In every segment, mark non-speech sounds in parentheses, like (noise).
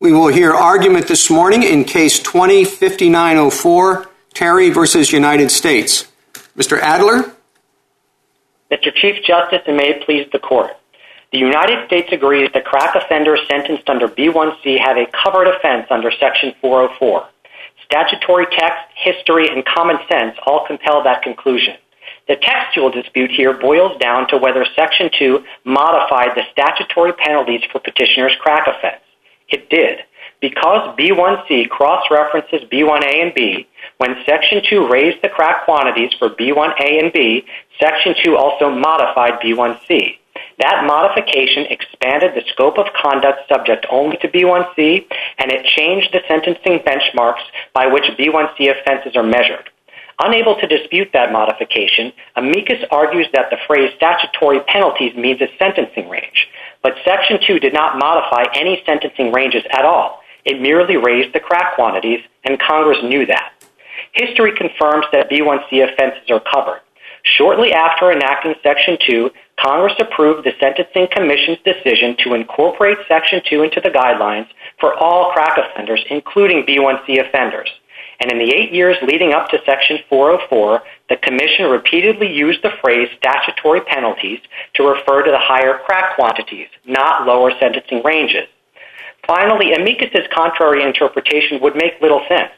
We will hear argument this morning in Case 20-5904, Terry v. United States. Mr. Adler? Mr. Chief Justice, and may it please the Court, the United States agrees that crack offenders sentenced under B1C have a covered offense under Section 404. Statutory text, history, and common sense all compel that conclusion. The textual dispute here boils down to whether Section 2 modified the statutory penalties for petitioner's crack offense. It did. Because B1C cross-references B1A and B, when Section 2 raised the crack quantities for B1A and B, Section 2 also modified B1C. That modification expanded the scope of conduct subject only to B1C, and it changed the sentencing benchmarks by which B1C offenses are measured. Unable to dispute that modification, amicus argues that the phrase statutory penalties means a sentencing range. But Section 2 did not modify any sentencing ranges at all. It merely raised the crack quantities, and Congress knew that. History confirms that B1C offenses are covered. Shortly after enacting Section 2, Congress approved the Sentencing Commission's decision to incorporate Section 2 into the guidelines for all crack offenders, including B1C offenders. And in the eight years leading up to Section 404, the Commission repeatedly used the phrase statutory penalties to refer to the higher crack quantities, not lower sentencing ranges. Finally, amicus's contrary interpretation would make little sense.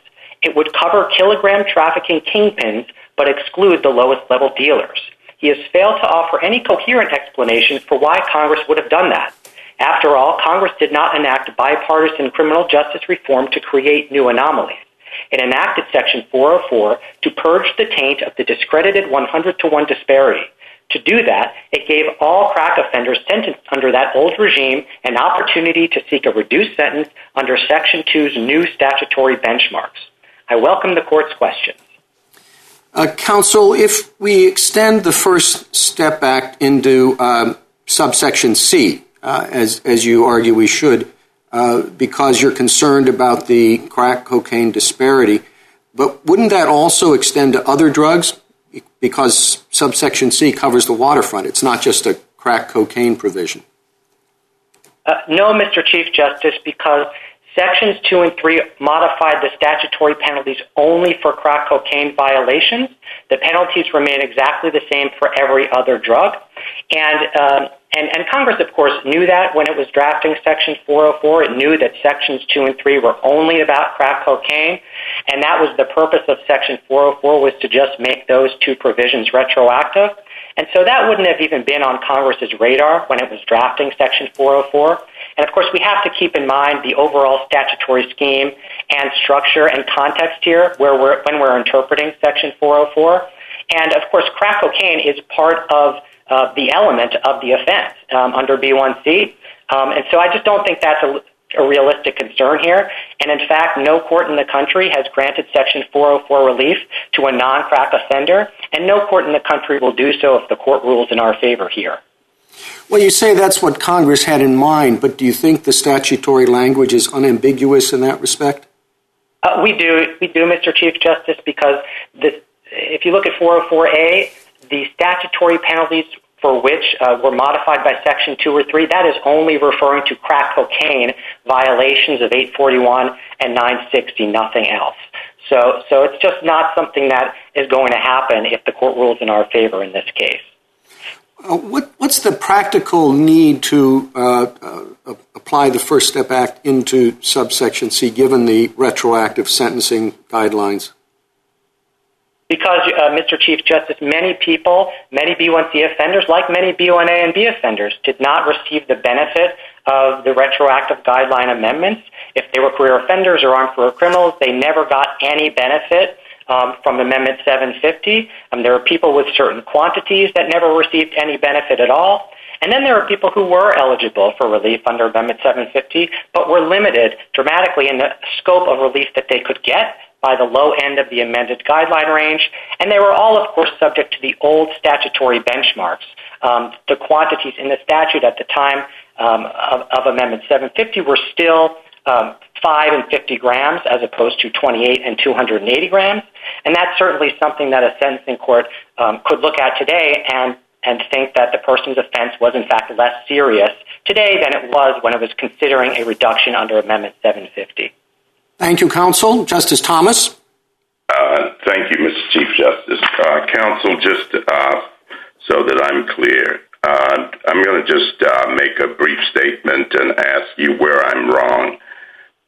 It would cover kilogram trafficking kingpins, but exclude the lowest level dealers. He has failed to offer any coherent explanation for why Congress would have done that. After all, Congress did not enact bipartisan criminal justice reform to create new anomalies. It enacted Section 404 to purge the taint of the discredited 100 to 1 disparity. To do that, it gave all crack offenders sentenced under that old regime an opportunity to seek a reduced sentence under Section 2's new statutory benchmarks. I welcome the Court's question. Uh, counsel, if we extend the First Step Act into um, subsection C, uh, as you argue we should, Uh, because you're concerned about the crack cocaine disparity, but wouldn't that also extend to other drugs? Because subsection C covers the waterfront. It's not just a crack cocaine provision. Uh, no, Mr. Chief Justice, because Sections 2 and 3 modified the statutory penalties only for crack cocaine violations. The penalties remain exactly the same for every other drug. And um, Congress, of course, knew that when it was drafting Section 404. It knew that Sections 2 and 3 were only about crack cocaine. And that was the purpose of Section 404, was to just make those two provisions retroactive. And so that wouldn't have even been on Congress's radar when it was drafting Section 404. And, of course, we have to keep in mind the overall statutory scheme and structure and context here where we're when we're interpreting Section 404. And, of course, crack cocaine is part of the element of the offense um, under B1C. Um, and so I just don't think that's a realistic concern here. And, in fact, no court in the country has granted Section 404 relief to a non-crack offender. And no court in the country will do so if the court rules in our favor here. Well, you say that's what Congress had in mind. But do you think the statutory language is unambiguous in that respect? Uh, we do. We do, Mr. Chief Justice, because if you look at 404A, the statutory penalties for which uh, were modified by Section 2 or 3, that is only referring to crack cocaine violations of 841 and 960, nothing else. So so it's just not something that is going to happen if the court rules in our favor in this case. Uh, what's the practical need to uh, apply the First Step Act into Subsection C, given the retroactive sentencing guidelines? Because, uh, Mr. Chief Justice, many people, many B1C offenders, like many B1A and B offenders, did not receive the benefit of the retroactive guideline amendments. If they were career offenders or armed career criminals, they never got any benefit um, from Amendment 750. Um, there are people with certain quantities that never received any benefit at all. And then there are people who were eligible for relief under Amendment 750, but were limited dramatically in the scope of relief that they could get by the low end of the amended guideline range. And they were all, of course, subject to the old statutory benchmarks. Um, the quantities in the statute at the time um, of Amendment 750 were still um, 5 and 50 grams, as opposed to 28 and 280 grams. And that's certainly something that a sentencing court could look at today and and think that the person's offense was in fact less serious today than it was when it was considering a reduction under Amendment 750. Thank you, counsel. Justice Thomas? Uh, thank you, Mr. Chief Justice. Uh, counsel, just uh, so that I'm clear, I'm going to just make a brief statement and ask you where I'm wrong.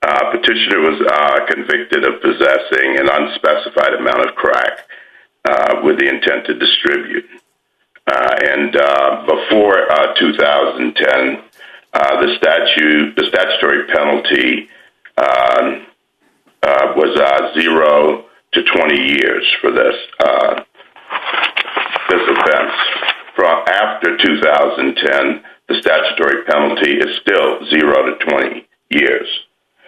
Petitioner was convicted of possessing an unspecified amount of crack with the intent to distribute. And before uh, 2010, uh, the statute, the statutory penalty uh, was uh, zero to 20 years for this uh, this offense. From after 2010, the statutory penalty is still zero to 20 years.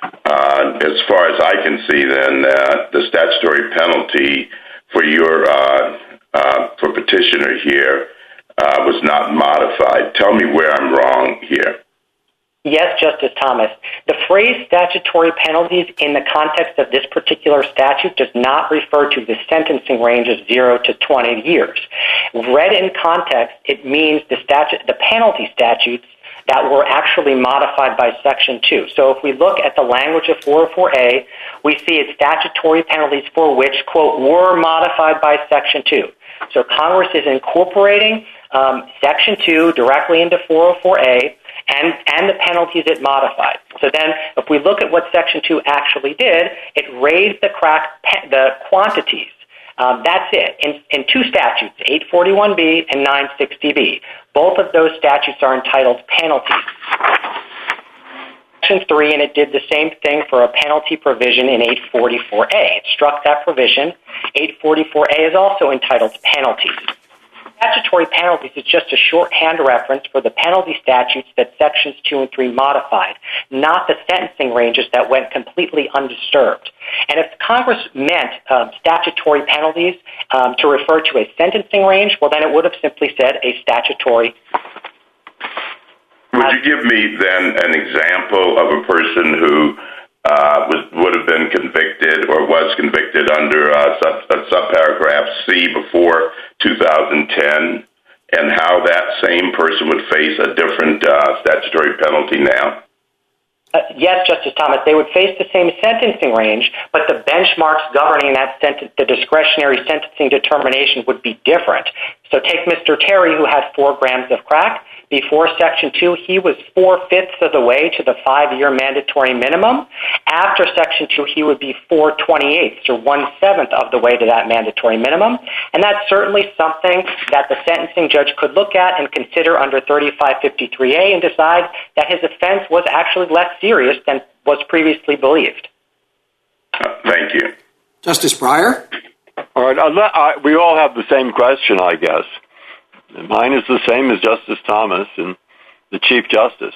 Uh, as far as I can see, then uh, the statutory penalty for your uh, uh, for petitioner here uh, was not modified. Tell me where I'm wrong here. Yes, Justice Thomas. The phrase statutory penalties in the context of this particular statute does not refer to the sentencing range of zero to 20 years. Read in context, it means the statute, the penalty statutes that were actually modified by Section 2. So if we look at the language of 404A, we see it's statutory penalties for which, quote, were modified by Section 2. So Congress is incorporating um, Section 2 directly into 404A and, and the penalties it modified. So then if we look at what Section 2 actually did, it raised the crack, the quantities um, that's it. In, in two statutes, 841B and 960B, both of those statutes are entitled penalties. Section 3, and it did the same thing for a penalty provision in 844A. It struck that provision. 844A is also entitled penalties statutory penalties is just a shorthand reference for the penalty statutes that sections 2 and 3 modified, not the sentencing ranges that went completely undisturbed. And if Congress meant um, statutory penalties um, to refer to a sentencing range, well, then it would have simply said a statutory. Would you give me then an example of a person who would have been convicted or was convicted under uh, uh, subparagraph C before 2010 and how that same person would face a different uh, statutory penalty now? Uh, yes, Justice Thomas, they would face the same sentencing range, but the benchmarks governing that the discretionary sentencing determination would be different. So take Mr. Terry, who had four grams of crack. Before Section 2, he was four-fifths of the way to the five-year mandatory minimum. After Section 2, he would be four-twenty-eighths, or one-seventh of the way to that mandatory minimum. And that's certainly something that the sentencing judge could look at and consider under 3553A and decide that his offense was actually less serious than was previously believed. Uh, thank you. Justice Breyer? All right. I, we all have the same question, I guess. Mine is the same as Justice Thomas and the Chief Justice.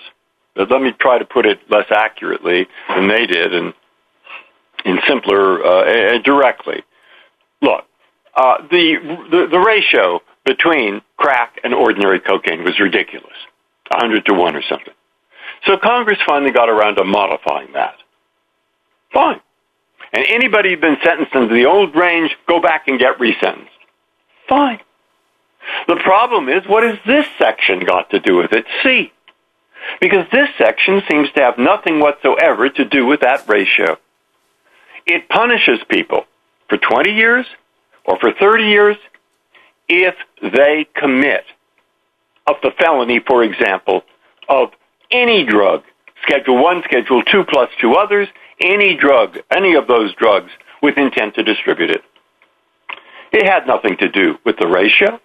Let me try to put it less accurately than they did and in simpler uh, directly. Look, uh, the, the the ratio between crack and ordinary cocaine was ridiculous, 100 to 1 or something. So Congress finally got around to modifying that. Fine. And anybody who'd been sentenced into the old range, go back and get resentenced. Fine. The problem is, what has this section got to do with it? C. Because this section seems to have nothing whatsoever to do with that ratio. It punishes people for 20 years or for 30 years if they commit of the felony, for example, of any drug, Schedule 1, Schedule 2 plus two others, any drug, any of those drugs with intent to distribute it. It had nothing to do with the ratio.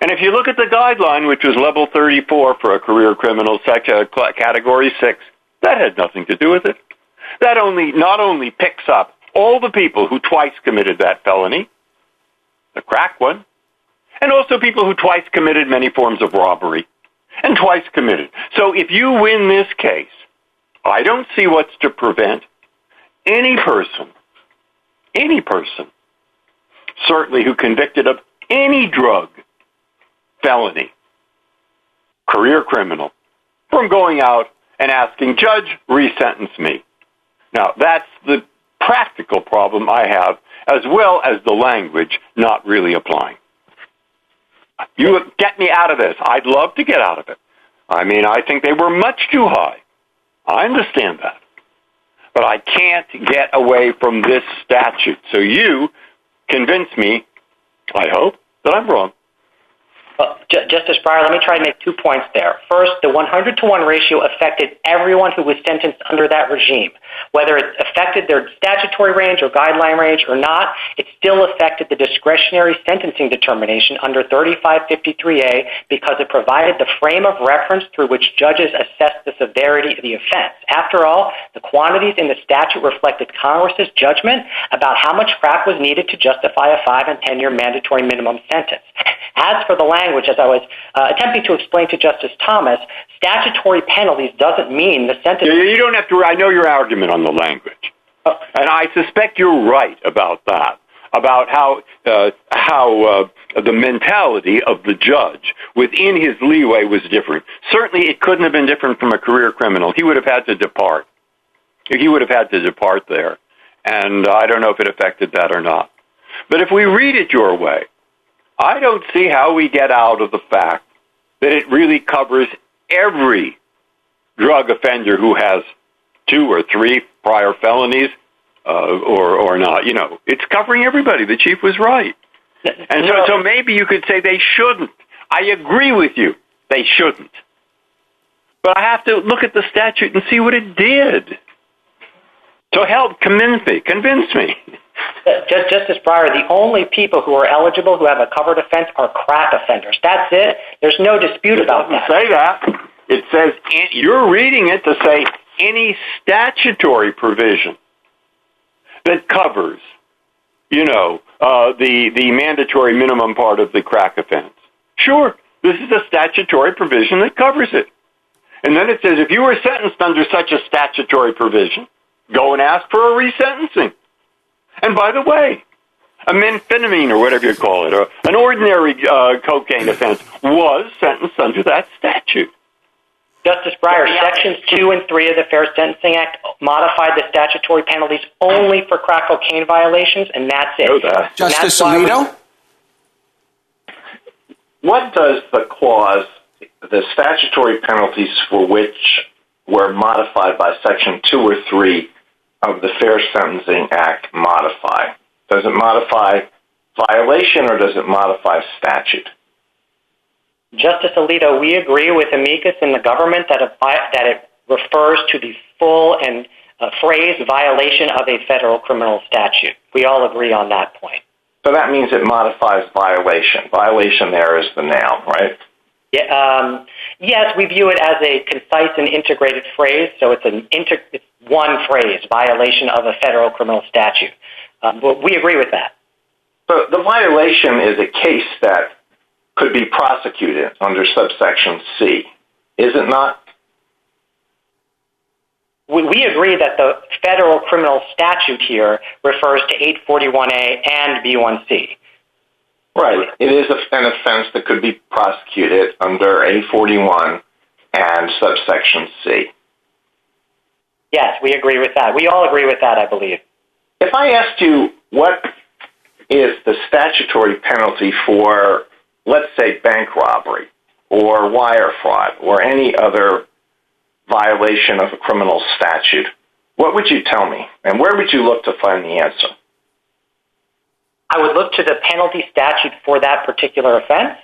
And if you look at the guideline, which was level 34 for a career criminal category 6, that had nothing to do with it. That only, not only picks up all the people who twice committed that felony, the crack one, and also people who twice committed many forms of robbery, and twice committed. So if you win this case, I don't see what's to prevent any person, any person, certainly who convicted of any drug felony, career criminal, from going out and asking, Judge, resentence me. Now, that's the practical problem I have, as well as the language not really applying. You get me out of this. I'd love to get out of it. I mean, I think they were much too high. I understand that. But I can't get away from this statute. So you convince me, I hope, that I'm wrong. Well, Justice Breyer, let me try to make two points there. First, the 100 to 1 ratio affected everyone who was sentenced under that regime. Whether it affected their statutory range or guideline range or not, it still affected the discretionary sentencing determination under 3553A because it provided the frame of reference through which judges assessed the severity of the offense. After all, the quantities in the statute reflected Congress's judgment about how much crack was needed to justify a 5 and 10 year mandatory minimum sentence. As for the language, as I was uh, attempting to explain to Justice Thomas, statutory penalties doesn't mean the sentence... You don't have to... I know your argument on the language. Uh, and I suspect you're right about that, about how uh, how the mentality of the judge within his leeway was different. Certainly, it couldn't have been different from a career criminal. He would have had to depart. He would have had to depart there. And I don't know if it affected that or not. But if we read it your way, I don't see how we get out of the fact that it really covers every drug offender who has two or three prior felonies uh, or or not. You know, it's covering everybody. The Chief was right. And so so maybe you could say they shouldn't. I agree with you. They shouldn't. But I have to look at the statute and see what it did. So help convince me. Convince me. Justice Breyer, the only people who are eligible who have a covered offense are crack offenders. That's it. There's no dispute about that. Say that. It says... You're reading it to say any statutory provision that covers, you know, uh, the mandatory minimum part of the crack offense. Sure. This is a statutory provision that covers it. And then it says if you were sentenced under such a statutory provision, go and ask for a resentencing. And by the way, a methamphetamine or whatever you call it, or an ordinary uh, cocaine offense was sentenced under that statute. Justice Breyer, Sections 2 and 3 of the Fair Sentencing Act modified the statutory penalties only for crack cocaine violations, and that's it. That. Justice Alito? What does the clause, the statutory penalties for which were modified by Section 2 or 3 of the Fair Sentencing Act modify? Does it modify violation or does it modify statute? Justice Alito, we agree with amicus in the government that it refers to the full and uh, phrase violation of a federal criminal statute. We all agree on that point. So that means it modifies violation. Violation there is the noun, right? Um, yes, we view it as a concise and integrated phrase. So it's an one phrase, violation of a federal criminal statute. Um, we agree with that. But the violation is a case that could be prosecuted under subsection C, is it not? We agree that the federal criminal statute here refers to 841A and B1C. Right. It is an offense that could be prosecuted under 841 and subsection C. Yes, we agree with that. We all agree with that, I believe. If I asked you what is the statutory penalty for, let's say, bank robbery or wire fraud or any other violation of a criminal statute, what would you tell me? And where would you look to find the answer? I would look to the penalty statute for that particular offense.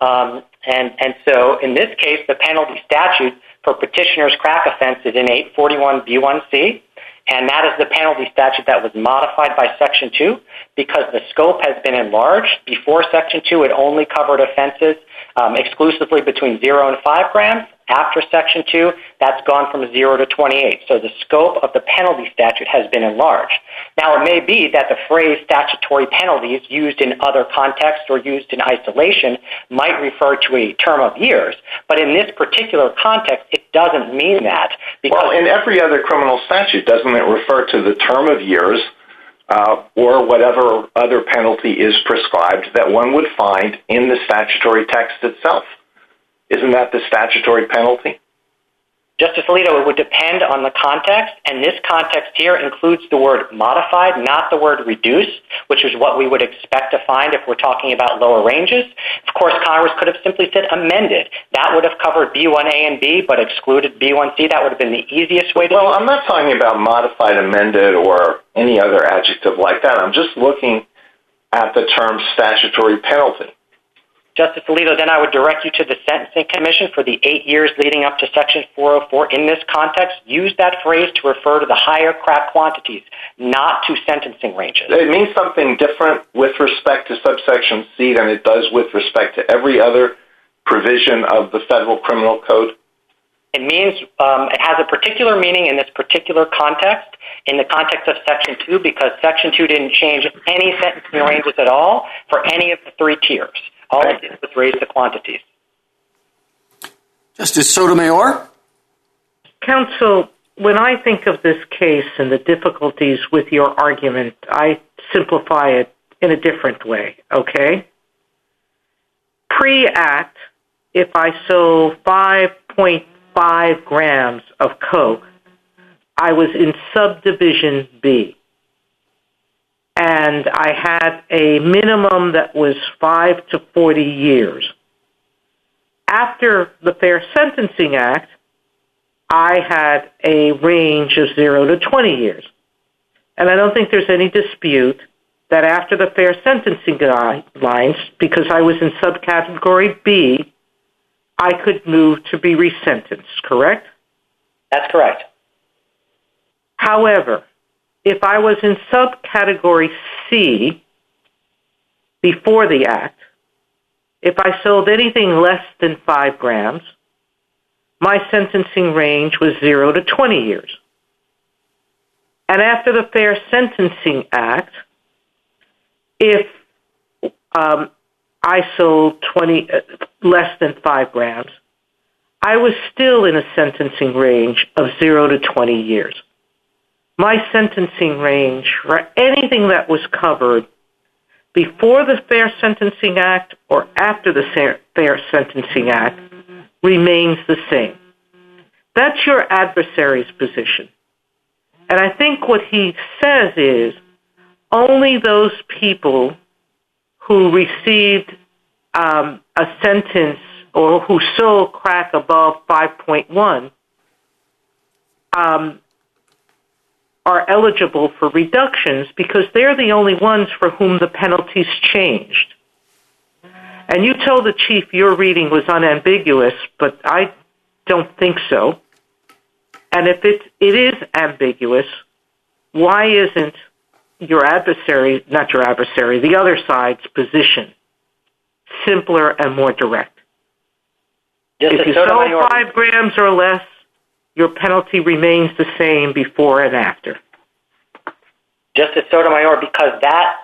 Um, and so in this case, the penalty statute for petitioner's crack offense is in 841 B1C. And that is the penalty statute that was modified by section 2 because the scope has been enlarged. Before section 2, it only covered offenses um, exclusively between 0 and 5 grams. After section 2, that's gone from 0 to 28. So the scope of the penalty statute has been enlarged. Now, it may be that the phrase statutory penalties used in other contexts or used in isolation might refer to a term of years. But in this particular context, it doesn't mean that. Well, in every other criminal statute, doesn't it refer to the term of years uh, or whatever other penalty is prescribed that one would find in the statutory text itself? Isn't that the statutory penalty? Justice Alito, it would depend on the context, and this context here includes the word modified, not the word reduced, which is what we would expect to find if we're talking about lower ranges. Of course, Congress could have simply said amended. That would have covered B1A and B, but excluded B1C. That would have been the easiest way to Well, I'm not talking about modified, amended, or any other adjective like that. I'm just looking at the term statutory penalty. Justice Alito, then I would direct you to the Sentencing Commission for the eight years leading up to Section 404. In this context, use that phrase to refer to the higher crack quantities, not to sentencing ranges. It means something different with respect to subsection C than it does with respect to every other provision of the federal criminal code? It means um, it has a particular meaning in this particular context, in the context of Section 2, because Section 2 didn't change any sentencing ranges at all for any of the three tiers. All it did was raise the quantities. Justice Sotomayor? Counsel, when I think of this case and the difficulties with your argument, I simplify it in a different way, okay? Pre act, if I sold 5.5 grams of Coke, I was in subdivision B and I had a minimum that was 5 to 40 years. After the Fair Sentencing Act, I had a range of 0 to 20 years. And I don't think there's any dispute that after the Fair Sentencing Guidelines, because I was in subcategory B, I could move to be resentenced, correct? That's correct. However, if I was in subcategory C before the act, if I sold anything less than 5 grams, my sentencing range was 0 to 20 years. And after the Fair Sentencing Act, if um, I sold 20 uh, less than 5 grams, I was still in a sentencing range of 0 to 20 years my sentencing range for anything that was covered before the Fair Sentencing Act or after the Fair Sentencing Act remains the same. That's your adversary's position. And I think what he says is only those people who received um, a sentence or who sold crack above 5.1 um, are eligible for reductions because they're the only ones for whom the penalties changed. And you told the chief your reading was unambiguous, but I don't think so. And if it, it is ambiguous, why isn't your adversary, not your adversary, the other side's position simpler and more direct? if you sell five grams or less, your penalty remains the same before and after. Justice Sotomayor, because that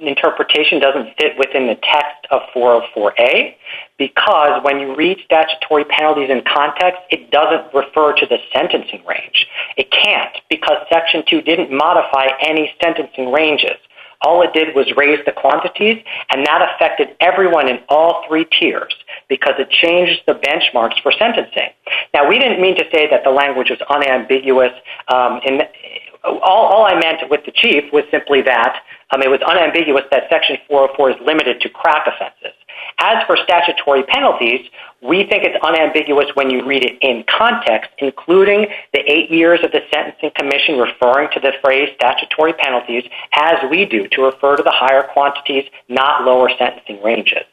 interpretation doesn't fit within the text of 404A, because when you read statutory penalties in context, it doesn't refer to the sentencing range. It can't, because Section 2 didn't modify any sentencing ranges. All it did was raise the quantities, and that affected everyone in all three tiers because it changed the benchmarks for sentencing. Now, we didn't mean to say that the language was unambiguous. Um, in, all, I meant with the chief was simply that um, it was unambiguous that Section 404 is limited to crack offenses. As for statutory penalties, we think it's unambiguous when you read it in context, including the eight years of the Sentencing Commission referring to the phrase statutory penalties, as we do to refer to the higher quantities, not lower sentencing ranges.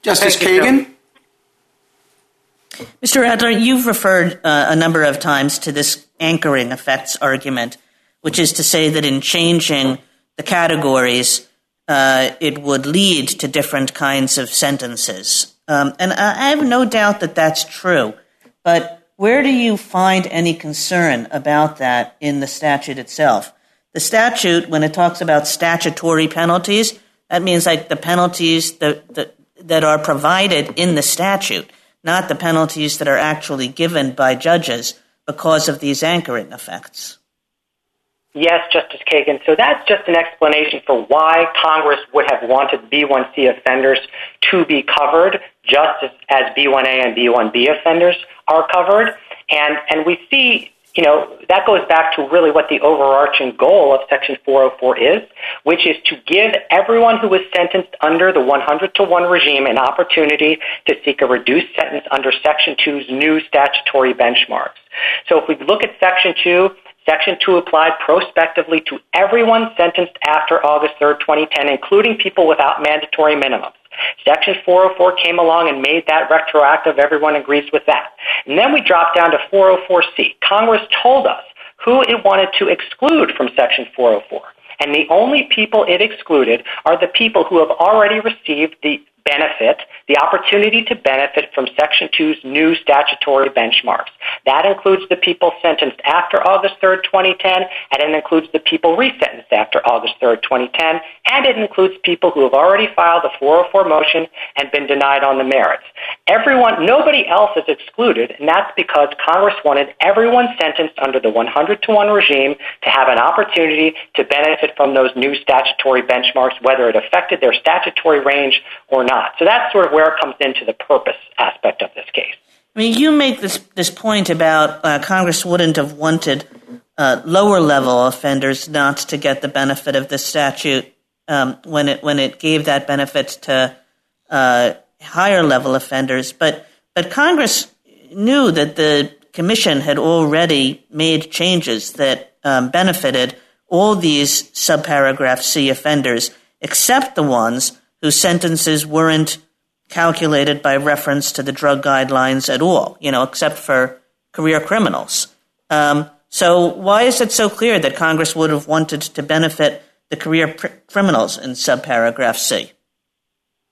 Justice Kagan? Mr. Adler, you've referred uh, a number of times to this anchoring effects argument, which is to say that in changing the categories, uh, it would lead to different kinds of sentences. Um, and I have no doubt that that's true. But where do you find any concern about that in the statute itself? The statute, when it talks about statutory penalties, that means like the penalties that, that, that are provided in the statute, not the penalties that are actually given by judges because of these anchoring effects. Yes, Justice Kagan. So that's just an explanation for why Congress would have wanted B1C offenders to be covered just as B1A and B1B offenders are covered. And, and we see you know, that goes back to really what the overarching goal of Section 404 is, which is to give everyone who was sentenced under the 100 to 1 regime an opportunity to seek a reduced sentence under Section 2's new statutory benchmarks. So if we look at Section 2, Section 2 applied prospectively to everyone sentenced after August 3rd, 2010, including people without mandatory minimums. Section 404 came along and made that retroactive. Everyone agrees with that. And then we dropped down to 404C. Congress told us who it wanted to exclude from Section 404. And the only people it excluded are the people who have already received the benefit, the opportunity to benefit from Section 2's new statutory benchmarks. That includes the people sentenced after August 3rd, 2010, and it includes the people resentenced after August 3rd, 2010, and it includes people who have already filed a 404 motion and been denied on the merits. Everyone, nobody else is excluded, and that's because Congress wanted everyone sentenced under the 100 to 1 regime to have an opportunity to benefit from those new statutory benchmarks, whether it affected their statutory range or not not. So that's sort of where it comes into the purpose aspect of this case. I mean, you make this this point about uh, Congress wouldn't have wanted uh, lower level offenders not to get the benefit of the statute um, when it when it gave that benefit to uh, higher level offenders, but but Congress knew that the commission had already made changes that um, benefited all these subparagraph C offenders, except the ones whose sentences weren't calculated by reference to the drug guidelines at all, you know, except for career criminals. Um, so why is it so clear that Congress would have wanted to benefit the career pr- criminals in subparagraph C?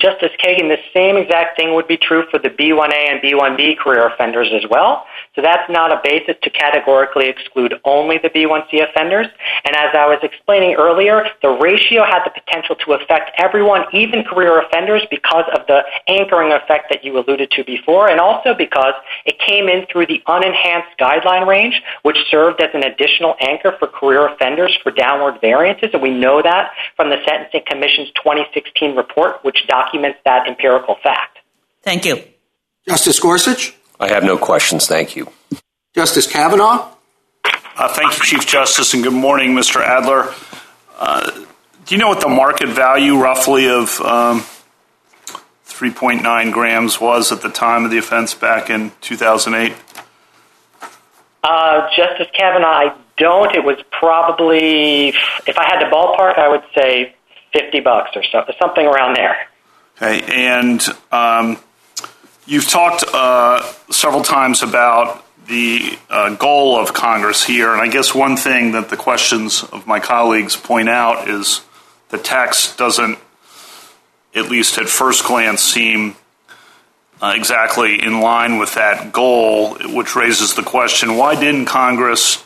Justice Kagan, the same exact thing would be true for the B1A and B1B career offenders as well. So that's not a basis to categorically exclude only the B1C offenders. And as I was explaining earlier, the ratio had the potential to affect everyone, even career offenders, because of the anchoring effect that you alluded to before, and also because it came in through the unenhanced guideline range, which served as an additional anchor for career offenders for downward variances. And we know that from the Sentencing Commission's 2016 report, which documents documents that empirical fact. Thank you. Justice Gorsuch? I have no questions. Thank you. Justice Kavanaugh? Uh, thank you, Chief Justice, and good morning, Mr. Adler. Uh, do you know what the market value roughly of um, 3.9 grams was at the time of the offense back in 2008? Uh, Justice Kavanaugh, I don't. It was probably, if I had to ballpark, I would say 50 bucks or so, something around there. Okay, and um, you've talked uh, several times about the uh, goal of Congress here, and I guess one thing that the questions of my colleagues point out is the text doesn't, at least at first glance, seem uh, exactly in line with that goal, which raises the question why didn't Congress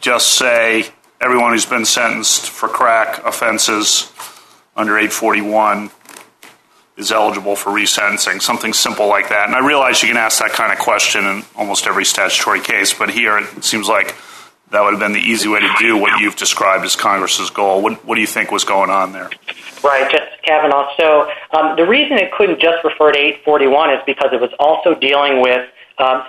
just say everyone who's been sentenced for crack offenses under 841 is eligible for resentencing, something simple like that. And I realize you can ask that kind of question in almost every statutory case, but here it seems like that would have been the easy way to do what you've described as Congress's goal. What, what do you think was going on there? Right, Justice Kavanaugh. So um, the reason it couldn't just refer to 841 is because it was also dealing with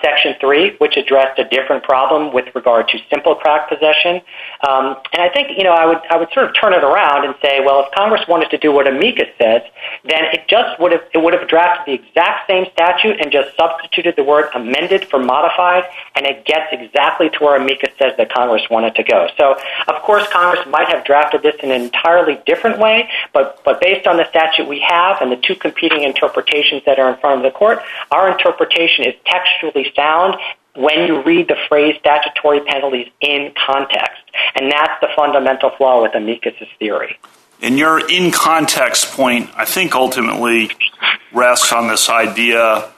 Section 3, which addressed a different problem with regard to simple crack possession. Um, and I think, you know, I would, I would sort of turn it around and say, well, if Congress wanted to do what amicus says, then it just would have, it would have drafted the exact same statute and just substituted the word amended for modified, and it gets exactly to where amicus says that Congress wanted to go. So, of course, Congress might have drafted this in an entirely different way, but, but based on the statute we have and the two competing interpretations that are in front of the court, our interpretation is textual textually sound when you read the phrase statutory penalties in context. And that's the fundamental flaw with amicus's theory. And your in context point, I think, ultimately rests on this idea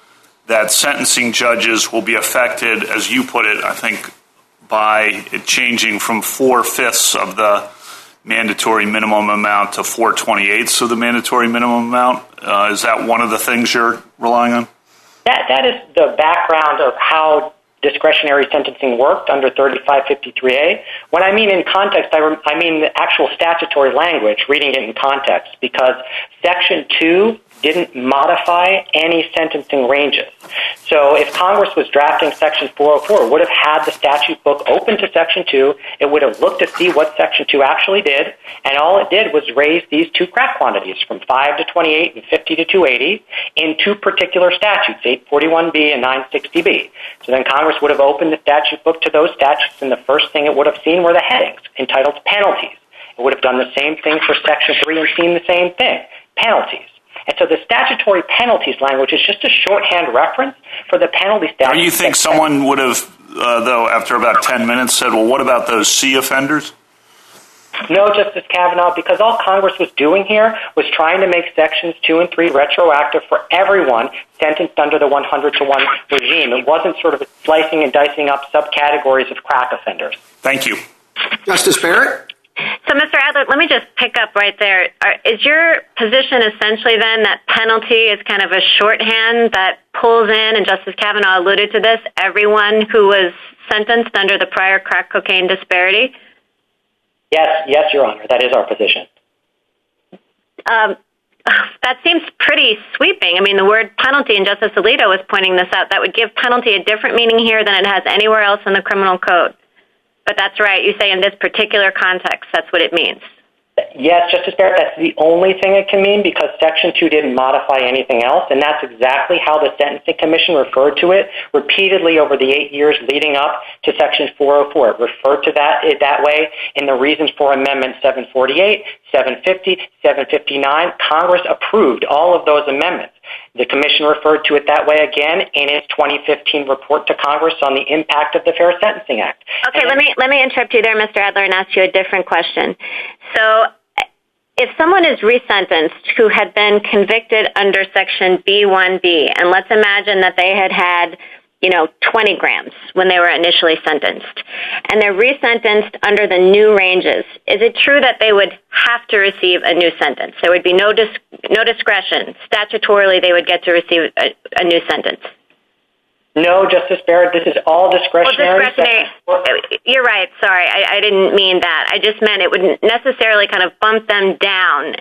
that sentencing judges will be affected, as you put it, I think, by changing from four fifths of the mandatory minimum amount to four twenty eighths of the mandatory minimum amount. Uh, is that one of the things you're relying on? That, that is the background of how discretionary sentencing worked under 3553A. When I mean in context, I, mean the actual statutory language, reading it in context, because Section 2 didn't modify any sentencing ranges. So if Congress was drafting Section 404, it would have had the statute book open to Section 2. It would have looked to see what Section 2 actually did, and all it did was raise these two crack quantities from 5 to 28 and 50 to 280 in two particular statutes, 841B and 960B. So then Congress would have opened the statute book to those statutes, and the first thing it would have seen were the headings entitled penalties. It would have done the same thing for Section 3 and seen the same thing, penalties. And so the statutory penalties language is just a shorthand reference for the penalty statute. Do you think someone would have, uh, though, after about 10 minutes said, well, what about those C offenders? No, Justice Kavanaugh, because all Congress was doing here was trying to make Sections 2 and 3 retroactive for everyone sentenced under the 100 to 1 regime. It wasn't sort of slicing and dicing up subcategories of crack offenders. Thank you. Justice Barrett? So, Mr. Adler, let me just pick up right there. Is your position essentially then that penalty is kind of a shorthand that pulls in, and Justice Kavanaugh alluded to this, everyone who was sentenced under the prior crack cocaine disparity? Yes, yes, Your Honor, that is our position. Um, that seems pretty sweeping. I mean, the word penalty, and Justice Alito was pointing this out, that would give penalty a different meaning here than it has anywhere else in the criminal code. But that's right. You say in this particular context, that's what it means. Yes, Justice Barrett, that's the only thing it can mean because Section 2 didn't modify anything else, and that's exactly how the Sentencing Commission referred to it repeatedly over the eight years leading up to Section 404. It referred to it that way in the reasons for Amendment 748, 750, 759. Congress approved all of those amendments. The Commission referred to it that way again in its 2015 report to Congress on the impact of the Fair Sentencing Act. Okay, let me let me interrupt you there, Mr. Adler, and ask you a different question. So, if someone is resentenced who had been convicted under Section B1B, and let's imagine that they had had, you know, 20 grams when they were initially sentenced, and they're resentenced under the new ranges, is it true that they would have to receive a new sentence? There would be no no discretion. Statutorily, they would get to receive a, a new sentence. No, Justice Barrett, this is all discretionary. You're right. Sorry, I didn't mean that. I just meant it wouldn't necessarily kind of bump them down.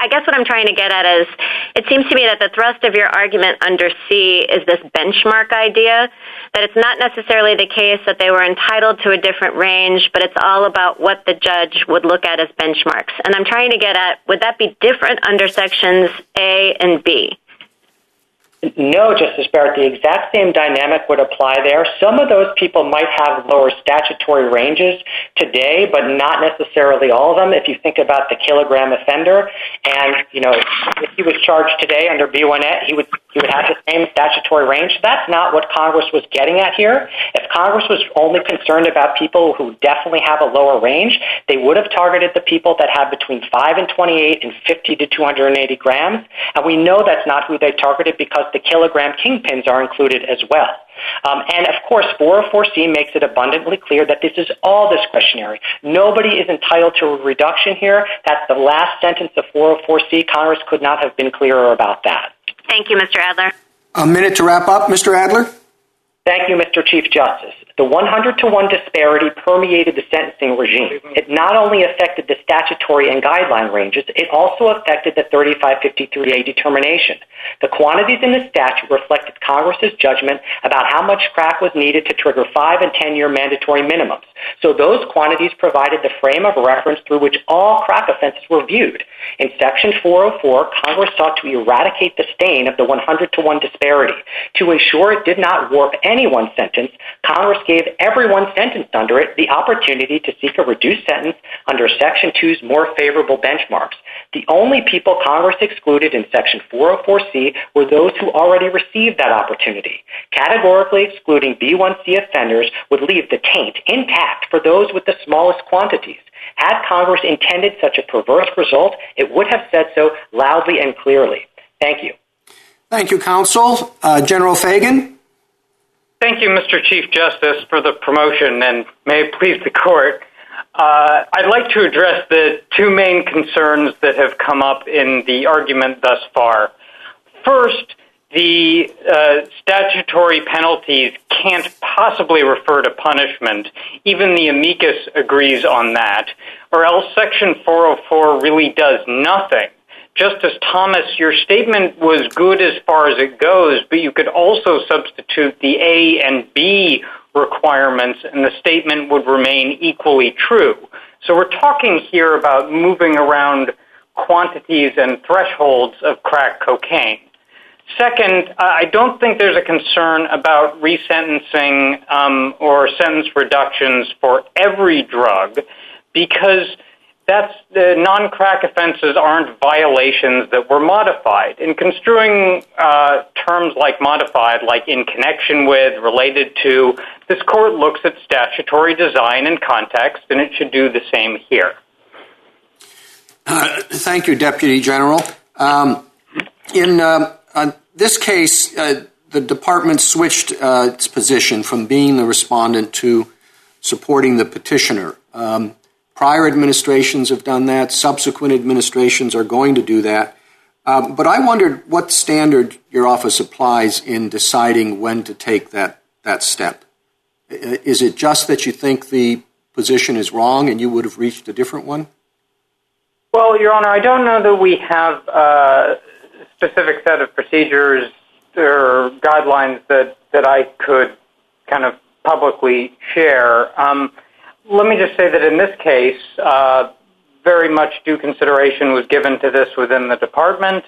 I guess what I'm trying to get at is, it seems to me that the thrust of your argument under C is this benchmark idea, that it's not necessarily the case that they were entitled to a different range, but it's all about what the judge would look at as benchmarks. And I'm trying to get at, would that be different under Sections A and B? No, Justice Barrett, the exact same dynamic would apply there. Some of those people might have lower statutory ranges today, but not necessarily all of them. If you think about the kilogram offender, and, you know, if he was charged today under B1A, he would have the same statutory range. That's not what Congress was getting at here. If Congress was only concerned about people who definitely have a lower range, they would have targeted the people that have between 5 and 28 and 50 to 280 grams. And we know that's not who they targeted because the kilogram kingpins are included as well. Um, and, of course, 404C makes it abundantly clear that this is all discretionary. Nobody is entitled to a reduction here. That's the last sentence of 404C. Congress could not have been clearer about that. Thank you, Mr. Adler. A minute to wrap up, Mr. Adler. Thank you, Mr. Chief Justice. The 100 to 1 disparity permeated the sentencing regime. It not only affected the statutory and guideline ranges, it also affected the 3553A determination. The quantities in the statute reflected Congress's judgment about how much crack was needed to trigger 5 and 10-year mandatory minimums. So those quantities provided the frame of reference through which all crack offenses were viewed. In Section 404, Congress sought to eradicate the stain of the 100 to 1 disparity. To ensure it did not warp anyone's sentence, Congress gave everyone sentenced under it the opportunity to seek a reduced sentence under Section 2's more favorable benchmarks. The only people Congress excluded in Section 404C were those who already received that opportunity. Categorically excluding B1C offenders would leave the taint intact for those with the smallest quantities. Had Congress intended such a perverse result, it would have said so loudly and clearly. Thank you. Thank you, Counsel. Uh, General Feigin? Thank you, Mr. Chief Justice, for the promotion, and may it please the Court. Uh, I'd like to address the two main concerns that have come up in the argument thus far. First, the uh, statutory penalties can't possibly refer to punishment. Even the amicus agrees on that. Or else Section 404 really does nothing Justice Thomas, your statement was good as far as it goes, but you could also substitute the A and B requirements and the statement would remain equally true. So we're talking here about moving around quantities and thresholds of crack cocaine. Second, I don't think there's a concern about resentencing um, or sentence reductions for every drug because the non-crack offenses aren't violations that were modified. In construing uh, terms like modified, like in connection with, related to, this court looks at statutory design and context, and it should do the same here. Uh, thank you, Deputy General. Um, in uh, this case, the department switched its position from being the respondent to supporting the petitioner. Um, Prior administrations have done that. Subsequent administrations are going to do that. Um, but I wondered what standard your office applies in deciding when to take that that step. Is it just that you think the position is wrong and you would have reached a different one? Well, Your Honor, I don't know that we have a specific set of procedures or guidelines that I could kind of publicly share. Um, Let me just say that in this case, uh, very much due consideration was given to this within the department,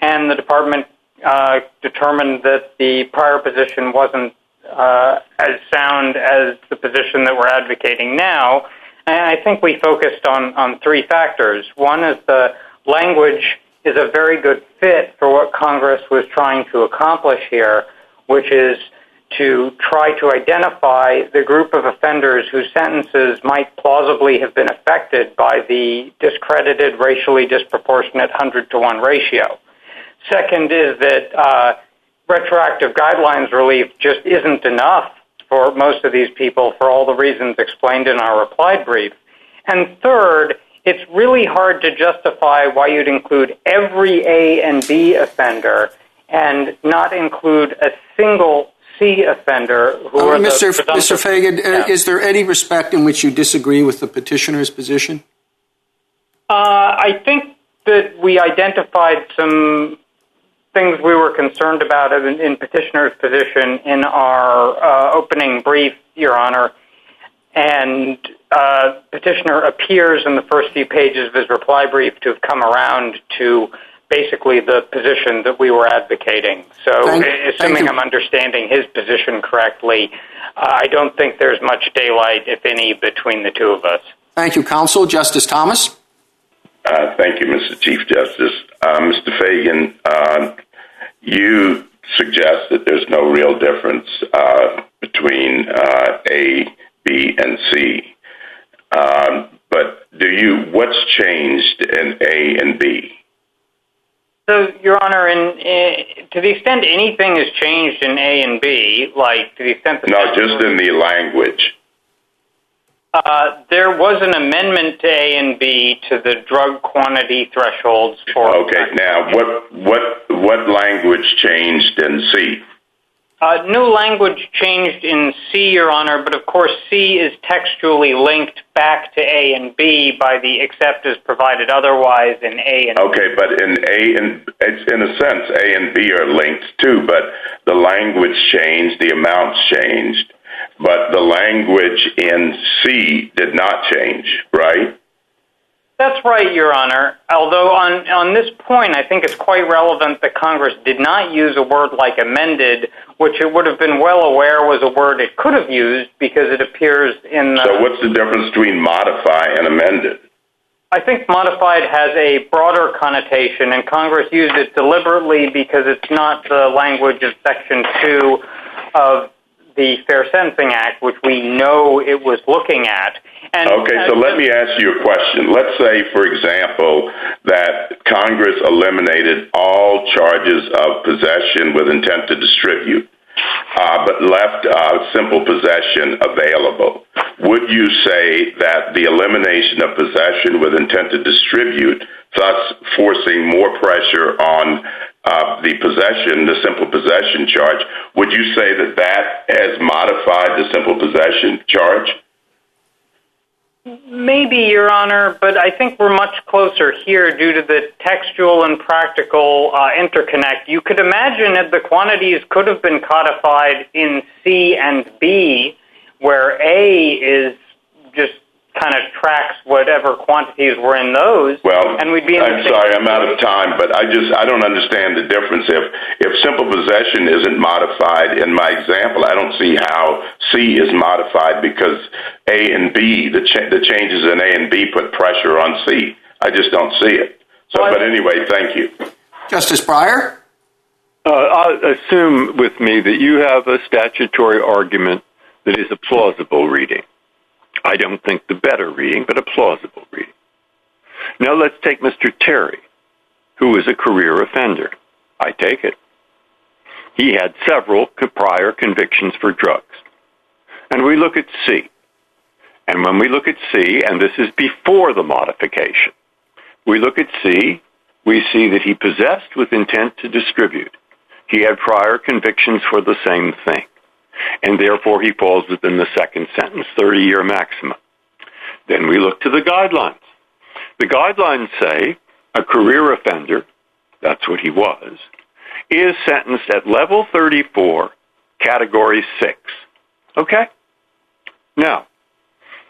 and the department uh, determined that the prior position wasn't uh, as sound as the position that we're advocating now. And I think we focused on three factors. One is the language is a very good fit for what Congress was trying to accomplish here, which is to try to identify the group of offenders whose sentences might plausibly have been affected by the discredited, racially disproportionate 100 to 1 ratio. Second is that uh, retroactive guidelines relief just isn't enough for most of these people for all the reasons explained in our reply brief. And third, it's really hard to justify why you'd include every A and B offender and not include a single C offender. Uh, Mr. Feigin, uh, is there any respect in which you disagree with the petitioner's position? Uh, I think that we identified some things we were concerned about in petitioner's position in our opening brief, Your Honor. And petitioner appears in the first few pages of his reply brief to have come around to basically the position that we were advocating. So assuming I'm understanding his position correctly, uh, I don't think there's much daylight, if any, between the two of us. Thank you, counsel. Justice Thomas? Uh, thank you, Mr. Chief Justice. Uh, Mr. Feigin, you suggest that there's no real difference between A, B, and C. But do you what's changed in A and B? So, Your Honor, to the extent anything has changed in A and B, like to the extent that... No, just in the language. Uh, there was an amendment to A and B to the drug quantity thresholds for... Okay, now, what language changed in C? Uh, no language changed in C, Your Honor, but of course C is textually linked back to A and B by the except as provided otherwise in A and B. Okay, but in A, in a sense, A and B are linked too, but the language changed, the amounts changed, but the language in C did not change, right? That's right, Your Honor. Although on on this point, I think it's quite relevant that Congress did not use a word like amended, which it would have been well aware was a word it could have used because it appears in... So what's the difference between modify and amended? I think modified has a broader connotation, and Congress used it deliberately because it's not the language of Section 2 of the Fair Sentencing Act, which we know it was looking at. Okay, so let me ask you a question. Let's say, for example, that Congress eliminated all charges of possession with intent to distribute, but left uh simple possession available. Would you say that the elimination of possession with intent to distribute, thus forcing more pressure on the possession, the simple possession charge, would you say that that has modified the simple possession charge? Maybe, Your Honor, but I think we're much closer here due to the textual and practical uh, interconnect. You could imagine that the quantities could have been codified in C and B, where A is kind of tracks whatever quantities were in those. Well, and we'd be I'm sorry, I'm out of time, but I just I don't understand the difference. If if simple possession isn't modified in my example, I don't see how C is modified because A and B, the the changes in A and B put pressure on C. I just don't see it. So but anyway, thank you. Justice Breyer? Uh I assume with me that you have a statutory argument that is a plausible reading. I don't think the better reading, but a plausible reading. Now let's take Mr. Terry, who is a career offender. I take it. He had several prior convictions for drugs. And we look at C. And when we look at C, and this is before the modification, we look at C, we see that he possessed with intent to distribute. He had prior convictions for the same thing. And therefore, he falls within the second sentence, 30-year maximum. Then we look to the guidelines. The guidelines say a career offender, that's what he was, is sentenced at level 34, category 6. Okay? Now,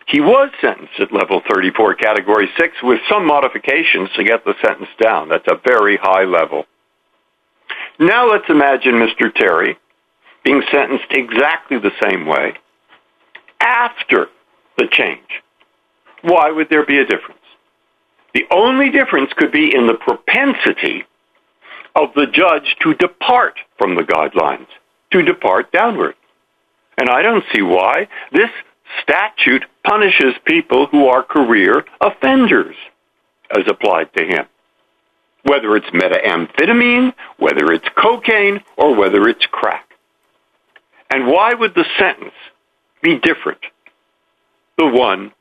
he was sentenced at level 34, category 6, with some modifications to get the sentence down. That's a very high level. Now let's imagine Mr. Terry being sentenced exactly the same way after the change. Why would there be a difference? The only difference could be in the propensity of the judge to depart from the guidelines, to depart downward. And I don't see why this statute punishes people who are career offenders as applied to him. Whether it's methamphetamine, whether it's cocaine, or whether it's crack. And why would the sentence be different, the one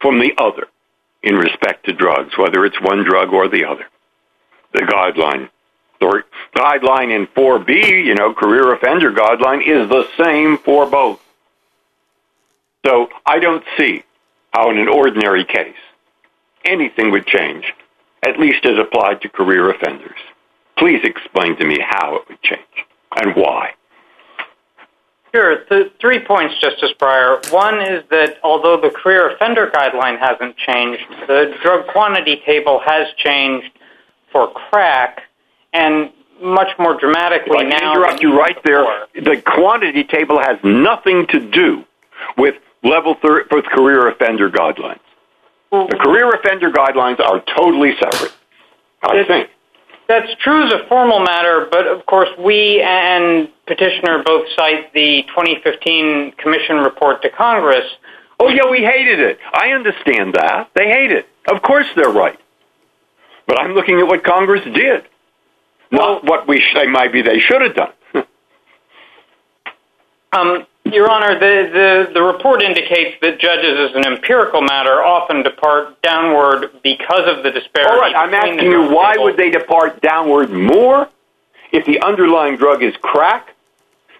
from the other, in respect to drugs, whether it's one drug or the other? The guideline. The guideline in 4B, you know, career offender guideline, is the same for both. So I don't see how in an ordinary case anything would change, at least as applied to career offenders. Please explain to me how it would change and why. Sure. Three points, Justice Breyer. One is that although the career offender guideline hasn't changed, the drug quantity table has changed for crack, and much more dramatically now... Me interrupt you right there. The quantity table has nothing to do with level for career offender guidelines. The career offender guidelines are totally separate, I think. That's true as a formal matter, but of course we and Petitioner both cite the 2015 Commission report to Congress. Oh, yeah, we hated it. I understand that. They hate it. Of course they're right. But I'm looking at what Congress did, not what we say maybe they should have done. (laughs) Um, Your Honor, the report indicates that judges, as an empirical matter, often depart downward because of the disparity. All right, I'm asking you, why would they depart downward more if the underlying drug is crack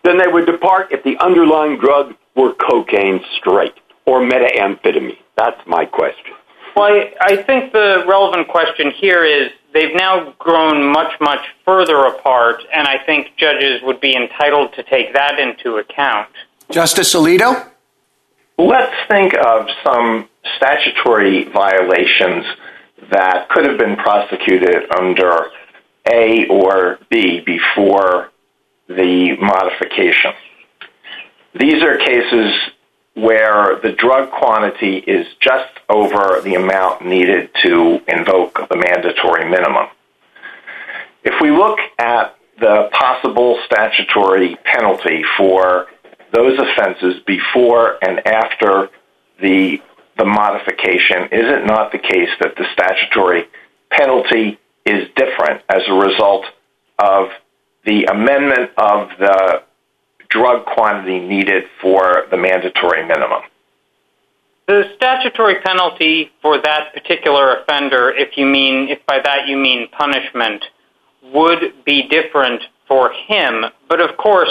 than they would depart if the underlying drug were cocaine straight or methamphetamine? That's my question. Well, I think the relevant question here is they've now grown much, much further apart, and I think judges would be entitled to take that into account. Justice Alito? Let's think of some statutory violations that could have been prosecuted under A or B before the modification. These are cases where the drug quantity is just over the amount needed to invoke the mandatory minimum. If we look at the possible statutory penalty for those offenses before and after the the modification, is it not the case that the statutory penalty is different as a result of the amendment of the drug quantity needed for the mandatory minimum? The statutory penalty for that particular offender, if you mean if by that you mean punishment, would be different for him. But, of course,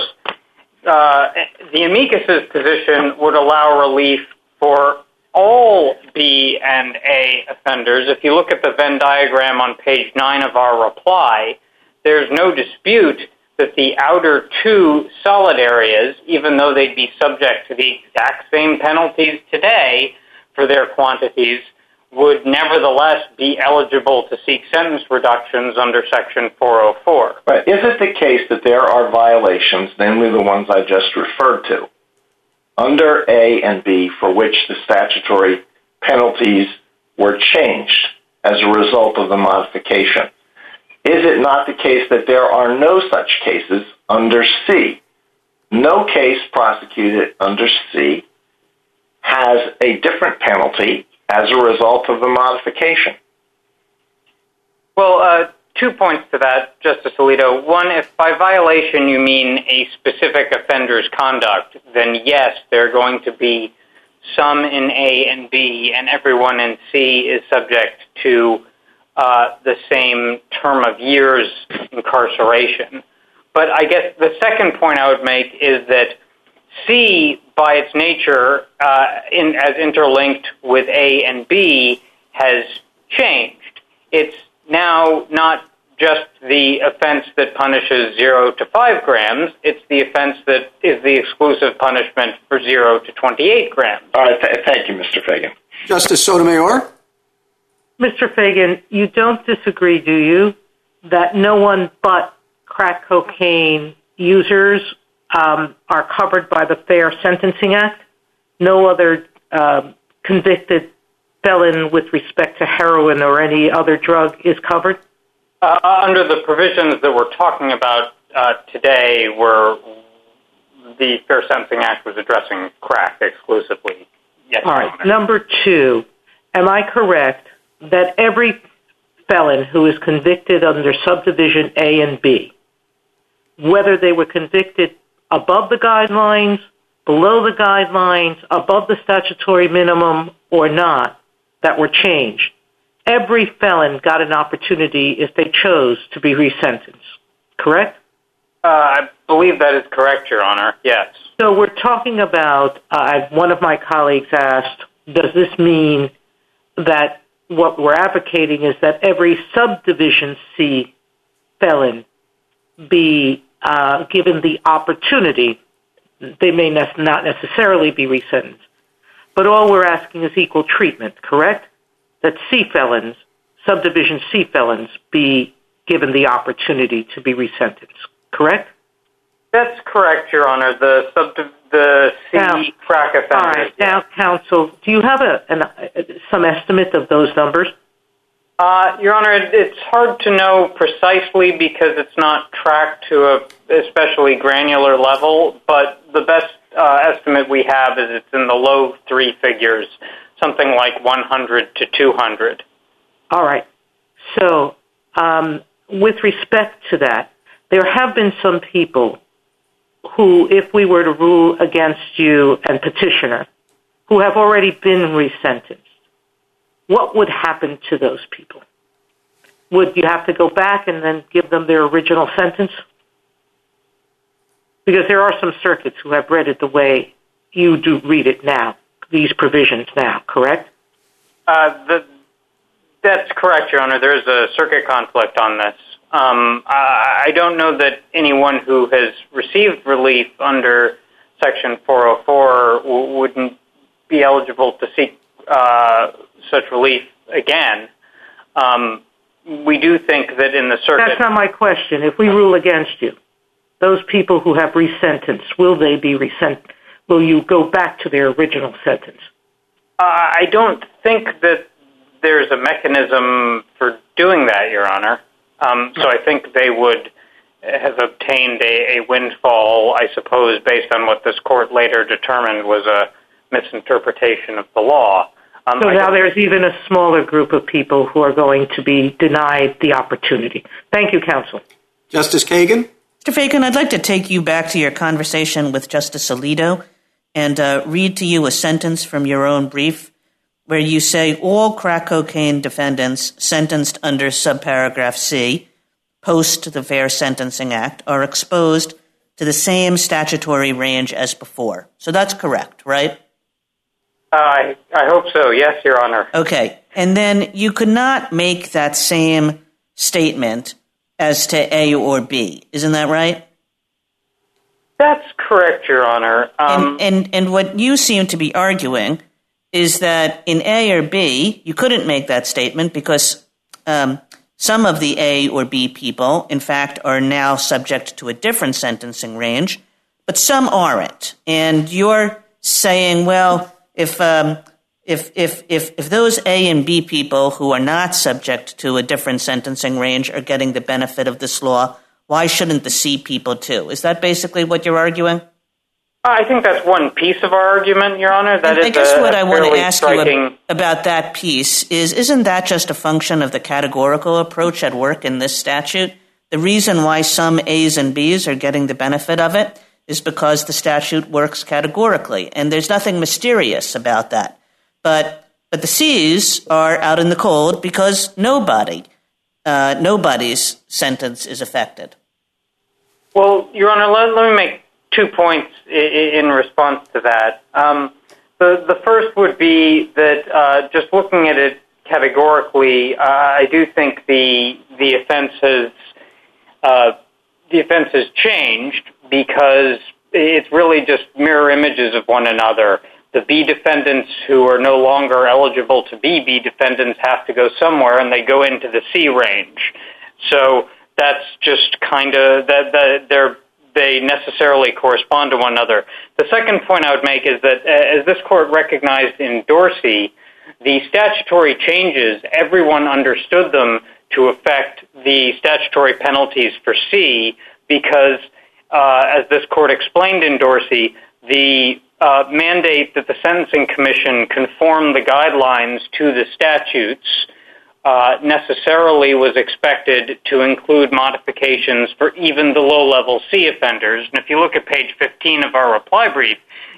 Uh, the amicus' position would allow relief for all B and A offenders. If you look at the Venn diagram on page 9 of our reply, there's no dispute that the outer two solid areas, even though they'd be subject to the exact same penalties today for their quantities, would nevertheless be eligible to seek sentence reductions under Section 404. But is it the case that there are violations, namely the ones I just referred to, under A and B for which the statutory penalties were changed as a result of the modification? Is it not the case that there are no such cases under C? No case prosecuted under C has a different penalty as a result of the modification. Well, uh, two points to that, Justice Alito. One, if by violation you mean a specific offender's conduct, then yes, there are going to be some in A and B, and everyone in C is subject to uh, the same term of years incarceration. But I guess the second point I would make is that C, by its nature, uh, as interlinked with A and B, has changed. It's now not just the offense that punishes zero to five grams. It's the offense that is the exclusive punishment for zero to 28 grams. All right. Thank you, Mr. Feigin. Justice Sotomayor? Mr. Feigin, you don't disagree, do you, that no one but crack cocaine users Um, are covered by the Fair Sentencing Act? No other um, convicted felon with respect to heroin or any other drug is covered? Uh, under the provisions that we're talking about uh, today, where the Fair Sentencing Act was addressing crack exclusively. All right. Number two, am I correct that every felon who is convicted under subdivision A and B, whether they were convicted above the guidelines, below the guidelines, above the statutory minimum or not, that were changed, every felon got an opportunity if they chose to be resentenced, correct? Uh, I believe that is correct, Your Honor. Yes. So we're talking about, uh, one of my colleagues asked, does this mean that what we're advocating is that every subdivision C felon be Uh, given the opportunity, they may not necessarily be resentenced, but all we're asking is equal treatment, correct? That C felons, subdivision C felons, be given the opportunity to be resentenced, correct? That's correct, Your Honor. The C crack offenders. All right. Now, counsel, do you have uh, some estimate of those numbers? Uh, Your Honor, it's hard to know precisely because it's not tracked to an especially granular level, but the best uh, estimate we have is it's in the low three figures, something like 100 to 200. All right. So um, with respect to that, there have been some people who, if we were to rule against you and petitioner, who have already been resentenced, what would happen to those people? Would you have to go back and then give them their original sentence? Because there are some circuits who have read it the way you do read it now, these provisions now, correct? Uh, that's correct, Your Honor. There is a circuit conflict on this. Um, I don't know that anyone who has received relief under Section 404 wouldn't be eligible to seek uh, such relief again. Um, we do think that in the circuit... That's not my question. If we rule against you, those people who have resentenced, will they be resentenced? Will you go back to their original sentence? Uh, I don't think that there's a mechanism for doing that, Your Honor. Um, so I think they would have obtained a windfall, I suppose, based on what this court later determined was a misinterpretation of the law. Um, so now there's even a smaller group of people who are going to be denied the opportunity. Thank you, counsel. Justice Kagan? Mr. Feigin, I'd like to take you back to your conversation with Justice Alito and uh, read to you a sentence from your own brief where you say, all crack cocaine defendants sentenced under subparagraph C, post the Fair Sentencing Act, are exposed to the same statutory range as before. So that's correct, right? I I hope so. Yes, Your Honor. Okay. And then you could not make that same statement as to A or B. Isn't that right? That's correct, Your Honor. Um, and, and, and what you seem to be arguing is that in A or B, you couldn't make that statement because um, some of the A or B people, in fact, are now subject to a different sentencing range, but some aren't. And you're saying, well, if um, if if if if those A and B people who are not subject to a different sentencing range are getting the benefit of this law, why shouldn't the C people too? Is that basically what you're arguing? I think that's one piece of our argument, Your Honor. That I is guess what I want to ask about that piece is isn't that just a function of the categorical approach at work in this statute? The reason why some A's and B's are getting the benefit of it is because the statute works categorically, and there's nothing mysterious about that. But but the C's are out in the cold because nobody uh, nobody's sentence is affected. Well, Your Honor, let, let me make two points in, in response to that. Um, the the first would be that uh, just looking at it categorically, uh, I do think the the offense has uh, the offense has changed because it's really just mirror images of one another the B defendants who are no longer eligible to be B defendants have to go somewhere and they go into the C range. So that's just kind of that, they're they necessarily correspond to one another. The second point I would make is that as this court recognized in Dorsey, the statutory changes, everyone understood them to affect the statutory penalties for C because, as this court explained in Dorsey, the uh, mandate that the Sentencing Commission conform the guidelines to the statutes uh, necessarily was expected to include modifications for even the low-level C offenders. And if you look at page 15 of our reply brief,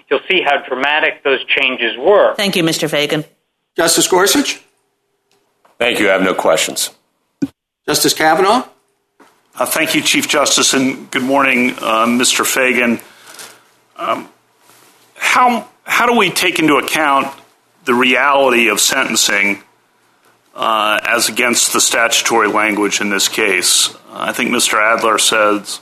you'll see how dramatic those changes were. Thank you, Mr. Feigin. Justice Gorsuch? Thank you. I have no questions. Justice Kavanaugh? Uh, thank you, Chief Justice, and good morning, uh, Mr. Feigin. Um, how how do we take into account the reality of sentencing uh, as against the statutory language in this case? I think Mr. Adler says,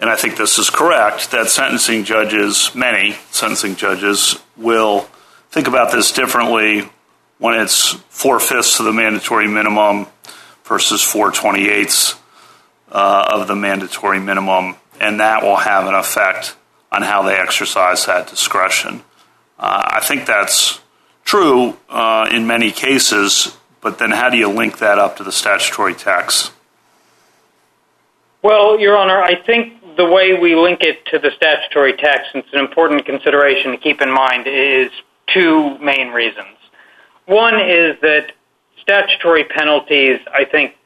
and I think this is correct, that sentencing judges, many sentencing judges, will think about this differently when it's four fifths of the mandatory minimum versus four twenty eighths uh, of the mandatory minimum, and that will have an effect on how they exercise that discretion. Uh, I think that's true uh, in many cases, but then how do you link that up to the statutory text? Well, Your Honor, I think the way we link it to the statutory text, and it's an important consideration to keep in mind, is two main reasons. One is that statutory penalties, I think,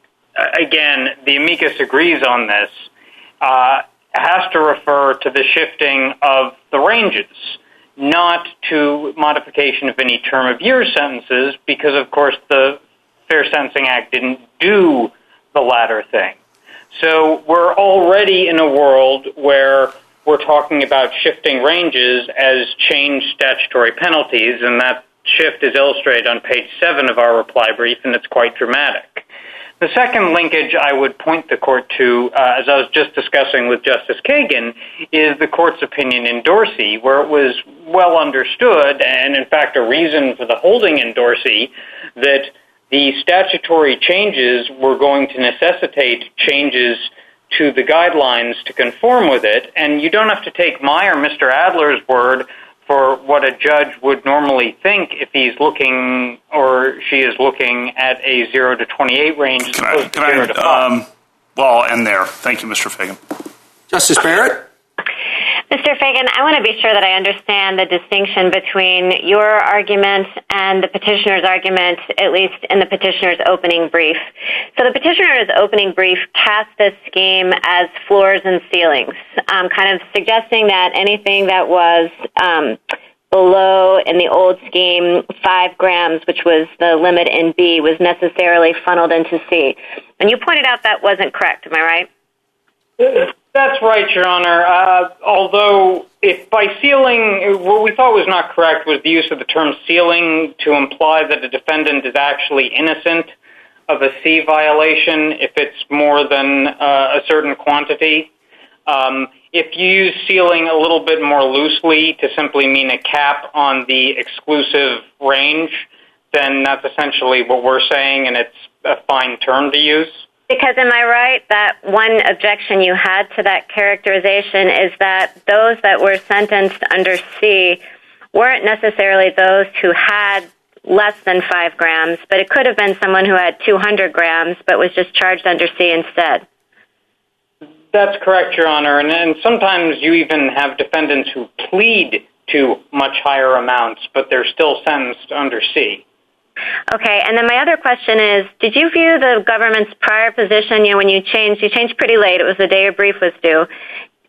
again, the amicus agrees on this, uh, has to refer to the shifting of the ranges, not to modification of any term of year sentences, because, of course, the Fair Sentencing Act didn't do the latter thing. So we're already in a world where we're talking about shifting ranges as change statutory penalties, and that shift is illustrated on page 7 of our reply brief, and it's quite dramatic. The second linkage I would point the court to, uh, as I was just discussing with Justice Kagan, is the court's opinion in Dorsey, where it was well understood, and in fact a reason for the holding in Dorsey, that the statutory changes were going to necessitate changes to the guidelines to conform with it, and you don't have to take my or Mr. Adler's word for what a judge would normally think if he's looking or she is looking at a 0 to 28 range can I, can I, um, well, I'll end there. Thank you, Mr. Feigin. Justice Barrett? Mr. Feigin, I want to be sure that I understand the distinction between your argument and the petitioner's argument, at least in the petitioner's opening brief. So the petitioner's opening brief cast this scheme as floors and ceilings, um, kind of suggesting that anything that was um, below in the old scheme five grams, which was the limit in B, was necessarily funneled into C. And you pointed out that wasn't correct. Am I right? That's right, Your Honor. Uh, although, if by ceiling, what we thought was not correct was the use of the term ceiling to imply that the defendant is actually innocent of a C violation if it's more than uh, a certain quantity. Um, if you use ceiling a little bit more loosely to simply mean a cap on the exclusive range, then that's essentially what we're saying, and it's a fine term to use. Because am I right that one objection you had to that characterization is that those that were sentenced under C weren't necessarily those who had less than five grams, but it could have been someone who had 200 grams but was just charged under C instead? That's correct, Your Honor, and sometimes you even have defendants who plead to much higher amounts, but they're still sentenced under C. Okay, and then my other question is, did you view the government's prior position you know, when you changed? You changed pretty late. It was the day your brief was due.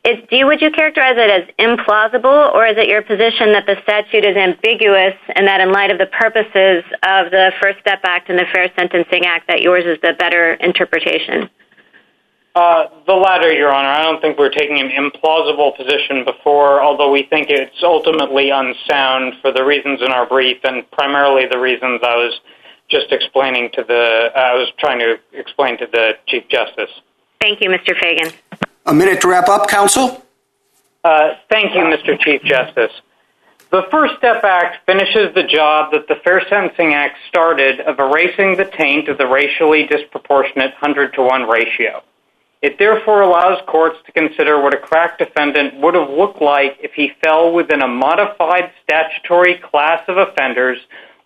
Would you characterize it as implausible, or is it your position that the statute is ambiguous and that in light of the purposes of the First Step Act and the Fair Sentencing Act that yours is the better interpretation? Uh, the latter, Your Honor. I don't think we're taking an implausible position before, although we think it's ultimately unsound for the reasons in our brief and primarily the reasons I was just explaining to the, uh, I was trying to explain to the Chief Justice. Thank you, Mr. Feigin. A minute to wrap up, counsel. Uh, thank you, Mr. Chief Justice. The First Step Act finishes the job that the Fair Sentencing Act started of erasing the taint of the racially disproportionate 100 to 1 ratio. It therefore allows courts to consider what a crack defendant would have looked like if he fell within a modified statutory class of offenders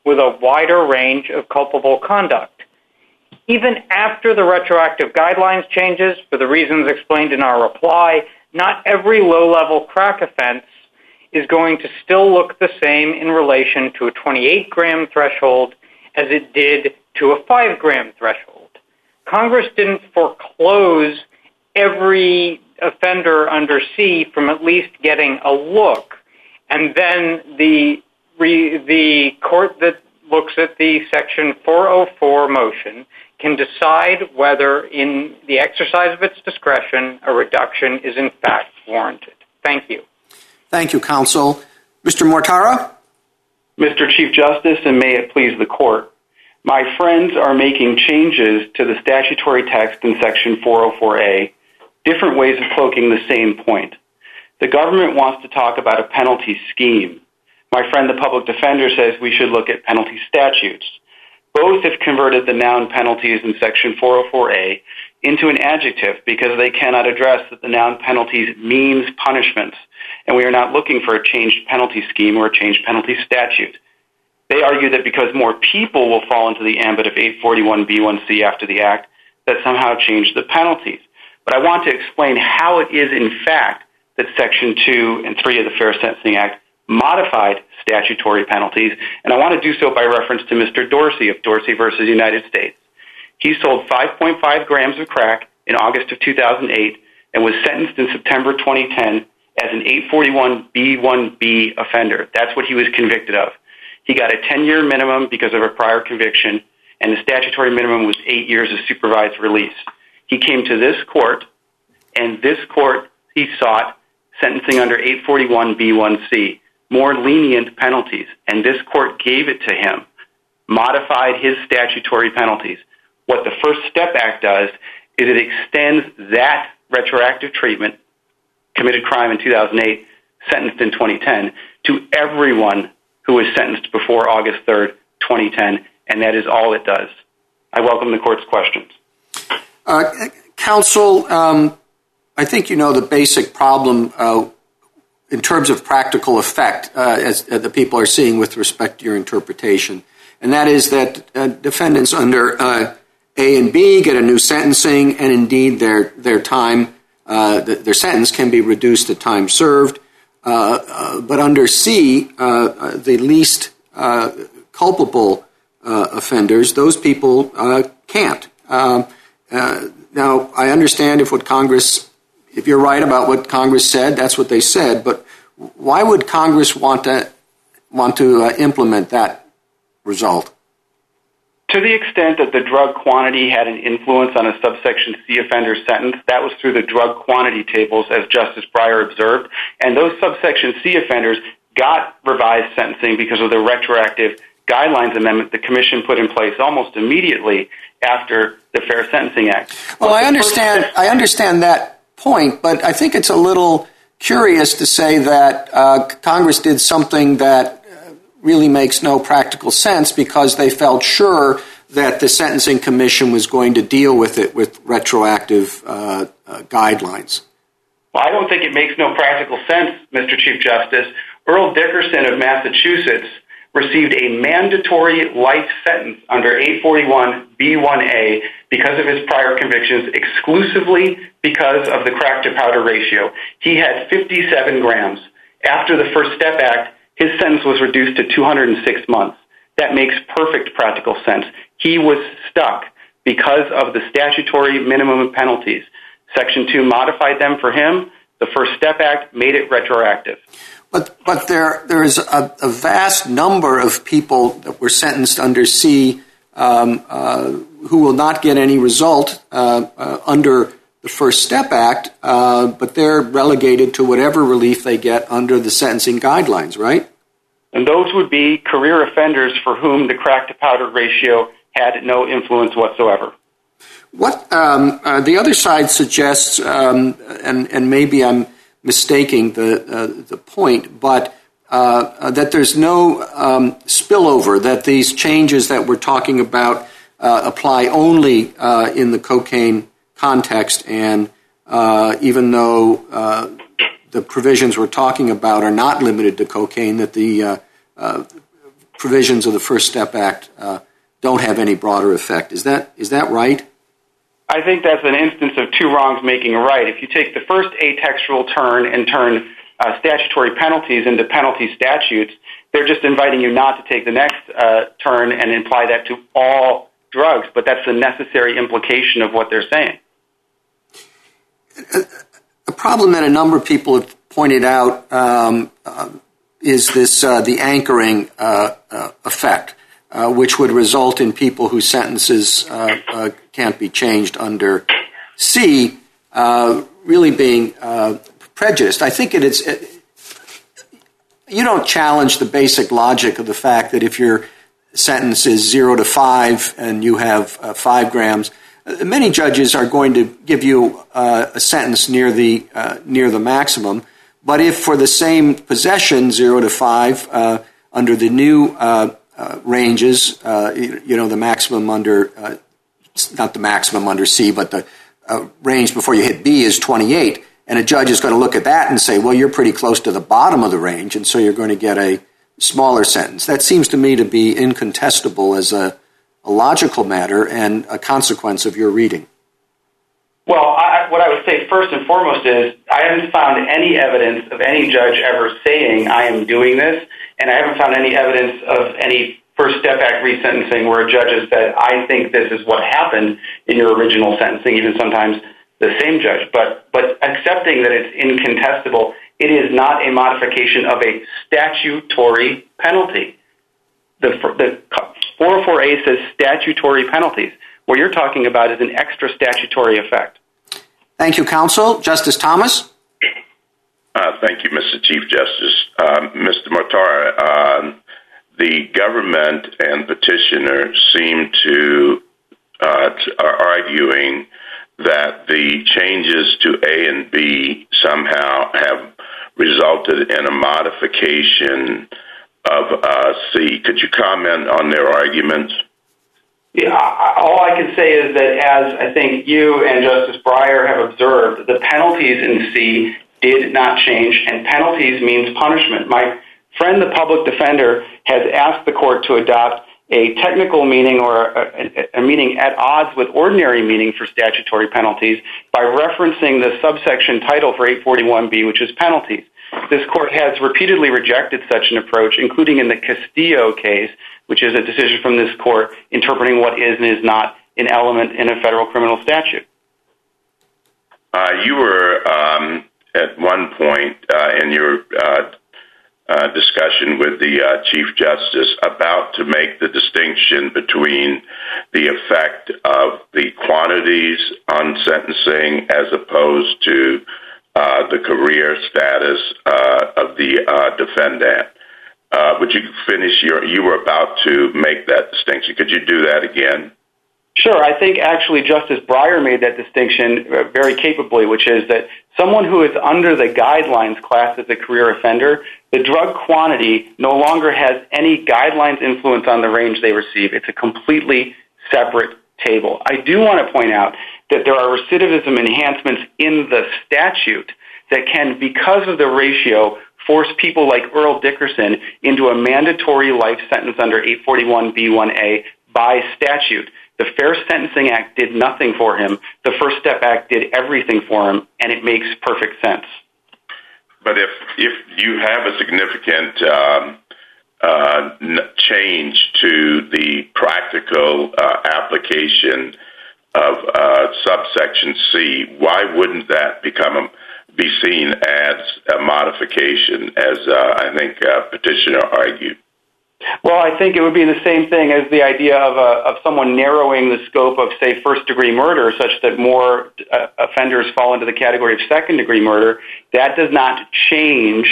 with a wider range of culpable conduct. Even after the retroactive guidelines changes, for the reasons explained in our reply, not every low-level crack offense is going to still look the same in relation to a 28-gram threshold as it did to a 5-gram threshold. Congress didn't foreclose every offender under C from at least getting a look, and then the the court that looks at the Section 404 motion can decide whether in the exercise of its discretion a reduction is in fact warranted. Thank you. Thank you, counsel. Mr. Mortara? Mr. Chief Justice, and may it please the court, my friends are making changes to the statutory text in Section 404A, different ways of cloaking the same point. The government wants to talk about a penalty scheme. My friend, the public defender, says we should look at penalty statutes. Both have converted the noun penalties in Section 404A into an adjective because they cannot address that the noun penalties means punishments, and we are not looking for a changed penalty scheme or a changed penalty statute. They argue that because more people will fall into the ambit of 841B1C after the Act, that somehow changed the penalties. But I want to explain how it is in fact that Section 2 and 3 of the Fair Sentencing Act modified statutory penalties, and I want to do so by reference to Mr. Dorsey of Dorsey v. United States. He sold 5.5 grams of crack in August of 2008 and was sentenced in September 2010 as an 841B1B offender. That's what he was convicted of. He got a 10-year minimum because of a prior conviction, and the statutory minimum was 8 years of supervised release. He came to this court, and this court, he sought sentencing under 841B1C, more lenient penalties, and this court gave it to him, modified his statutory penalties. What the First Step Act does is it extends that retroactive treatment, committed crime in 2008, sentenced in 2010, to everyone who was sentenced before August 3, 2010, and that is all it does. I welcome the court's questions. Uh, counsel, um, I think you know the basic problem uh, in terms of practical effect uh, as the people are seeing with respect to your interpretation, and that is that defendants under A and B get a new sentencing, and indeed their time, their sentence can be reduced to time served, Uh, uh, but under C, uh, the least culpable offenders, those people can't. Um, now, I understand if what Congress, if you're right about what Congress said, that's what they said, but why would Congress want to implement that result? To the extent that the drug quantity had an influence on a subsection C offender sentence, that was through the drug quantity tables, as Justice Breyer observed. And those subsection C offenders got revised sentencing because of the retroactive guidelines amendment the commission put in place almost immediately after the Fair Sentencing Act. Well, I understand. I understand that point, but I think it's a little curious to say that uh, Congress did something that really makes no practical sense because they felt sure that the Sentencing Commission was going to deal with it with retroactive uh, uh, guidelines. Well, I don't think it makes no practical sense, Mr. Chief Justice. Earl Dickerson of Massachusetts received a mandatory life sentence under 841B1A because of his prior convictions, exclusively because of the crack-to-powder ratio. He had 57 grams. After the First Step Act, his sentence was reduced to 206 months. That makes perfect practical sense. He was stuck because of the statutory minimum penalties. Section 2 modified them for him. The First Step Act made it retroactive. But but there there is a vast number of people that were sentenced under C um, uh, who will not get any result uh, uh, under the First Step Act, uh, but they're relegated to whatever relief they get under the sentencing guidelines, right? And those would be career offenders for whom the crack-to-powder ratio had no influence whatsoever. What um, uh, the other side suggests, um, and maybe I'm mistaking the uh, point, but that there's no um, spillover, that these changes that we're talking about apply only in the cocaine context, and uh, even though uh, the provisions we're talking about are not limited to cocaine, that the uh, provisions of the First Step Act don't have any broader effect. Is that right? I think that's an instance of two wrongs making a right. If you take the first atextual turn and turn statutory penalties into penalty statutes, they're just inviting you not to take the next turn and imply that to all drugs, but that's the necessary implication of what they're saying. A problem that a number of people have pointed out um, uh, is this: uh, the anchoring uh, effect, which would result in people whose sentences can't be changed under C really being prejudiced. I think it is. It, you don't challenge the basic logic of the fact that if your sentence is zero to five and you have five grams, many judges are going to give you uh, a sentence near the uh, near the maximum, but if for the same possession, zero to five, uh, under the new ranges, you, you, know the maximum under, not the maximum under C, but the range before you hit B is 28, and a judge is going to look at that and say, well, you're pretty close to the bottom of the range, and so you're going to get a smaller sentence. That seems to me to be incontestable as a logical matter and a consequence of your reading. Well, what I would say first and foremost is I haven't found any evidence of any judge ever saying I am doing this, and I haven't found any evidence of any First Step Act resentencing where a judge has said, I think this is what happened in your original sentencing, even sometimes the same judge, but but accepting that it's incontestable, it is not a modification of a statutory penalty. The, The 404A says statutory penalties. What you're talking about is an extra statutory effect. Thank you, counsel. Justice Thomas? Uh, thank you, Mr. Chief Justice. Uh, Mr. Mortara, uh, the government and petitioner seem to are arguing that the changes to A and B somehow have resulted in a modification of uh, C. Could you comment on their arguments? All I can say is that as I think you and Justice Breyer have observed, the penalties in C did not change, and penalties means punishment. My friend, the public defender, has asked the court to adopt a technical meaning or a meaning at odds with ordinary meaning for statutory penalties by referencing the subsection title for 841B, which is penalties. This court has repeatedly rejected such an approach, including in the Castillo case, which is a decision from this court interpreting what is and is not an element in a federal criminal statute. Uh, you were um, at one point uh, in your uh, discussion with the Chief Justice about to make the distinction between the effect of the quantities on sentencing as opposed to Uh, the career status uh, of the uh, defendant. Would you finish your you were about to make that distinction? Could you do that again? Sure. I think actually Justice Breyer made that distinction very capably, which is that someone who is under the guidelines class as a career offender, the drug quantity no longer has any guidelines influence on the range they receive. It's a completely separate table. I do want to point out that there are recidivism enhancements in the statute that can, because of the ratio, force people like Earl Dickerson into a mandatory life sentence under 841B1A by statute. The Fair Sentencing Act did nothing for him. The First Step Act did everything for him, and it makes perfect sense. But if you have a significant um, uh, change to the practical uh, application of uh, subsection C, why wouldn't that become um, be seen as a modification, as uh, I think uh, Petitioner argued? Well, I think it would be the same thing as the idea of someone narrowing the scope of, say, first-degree murder such that more offenders fall into the category of second-degree murder. That does not change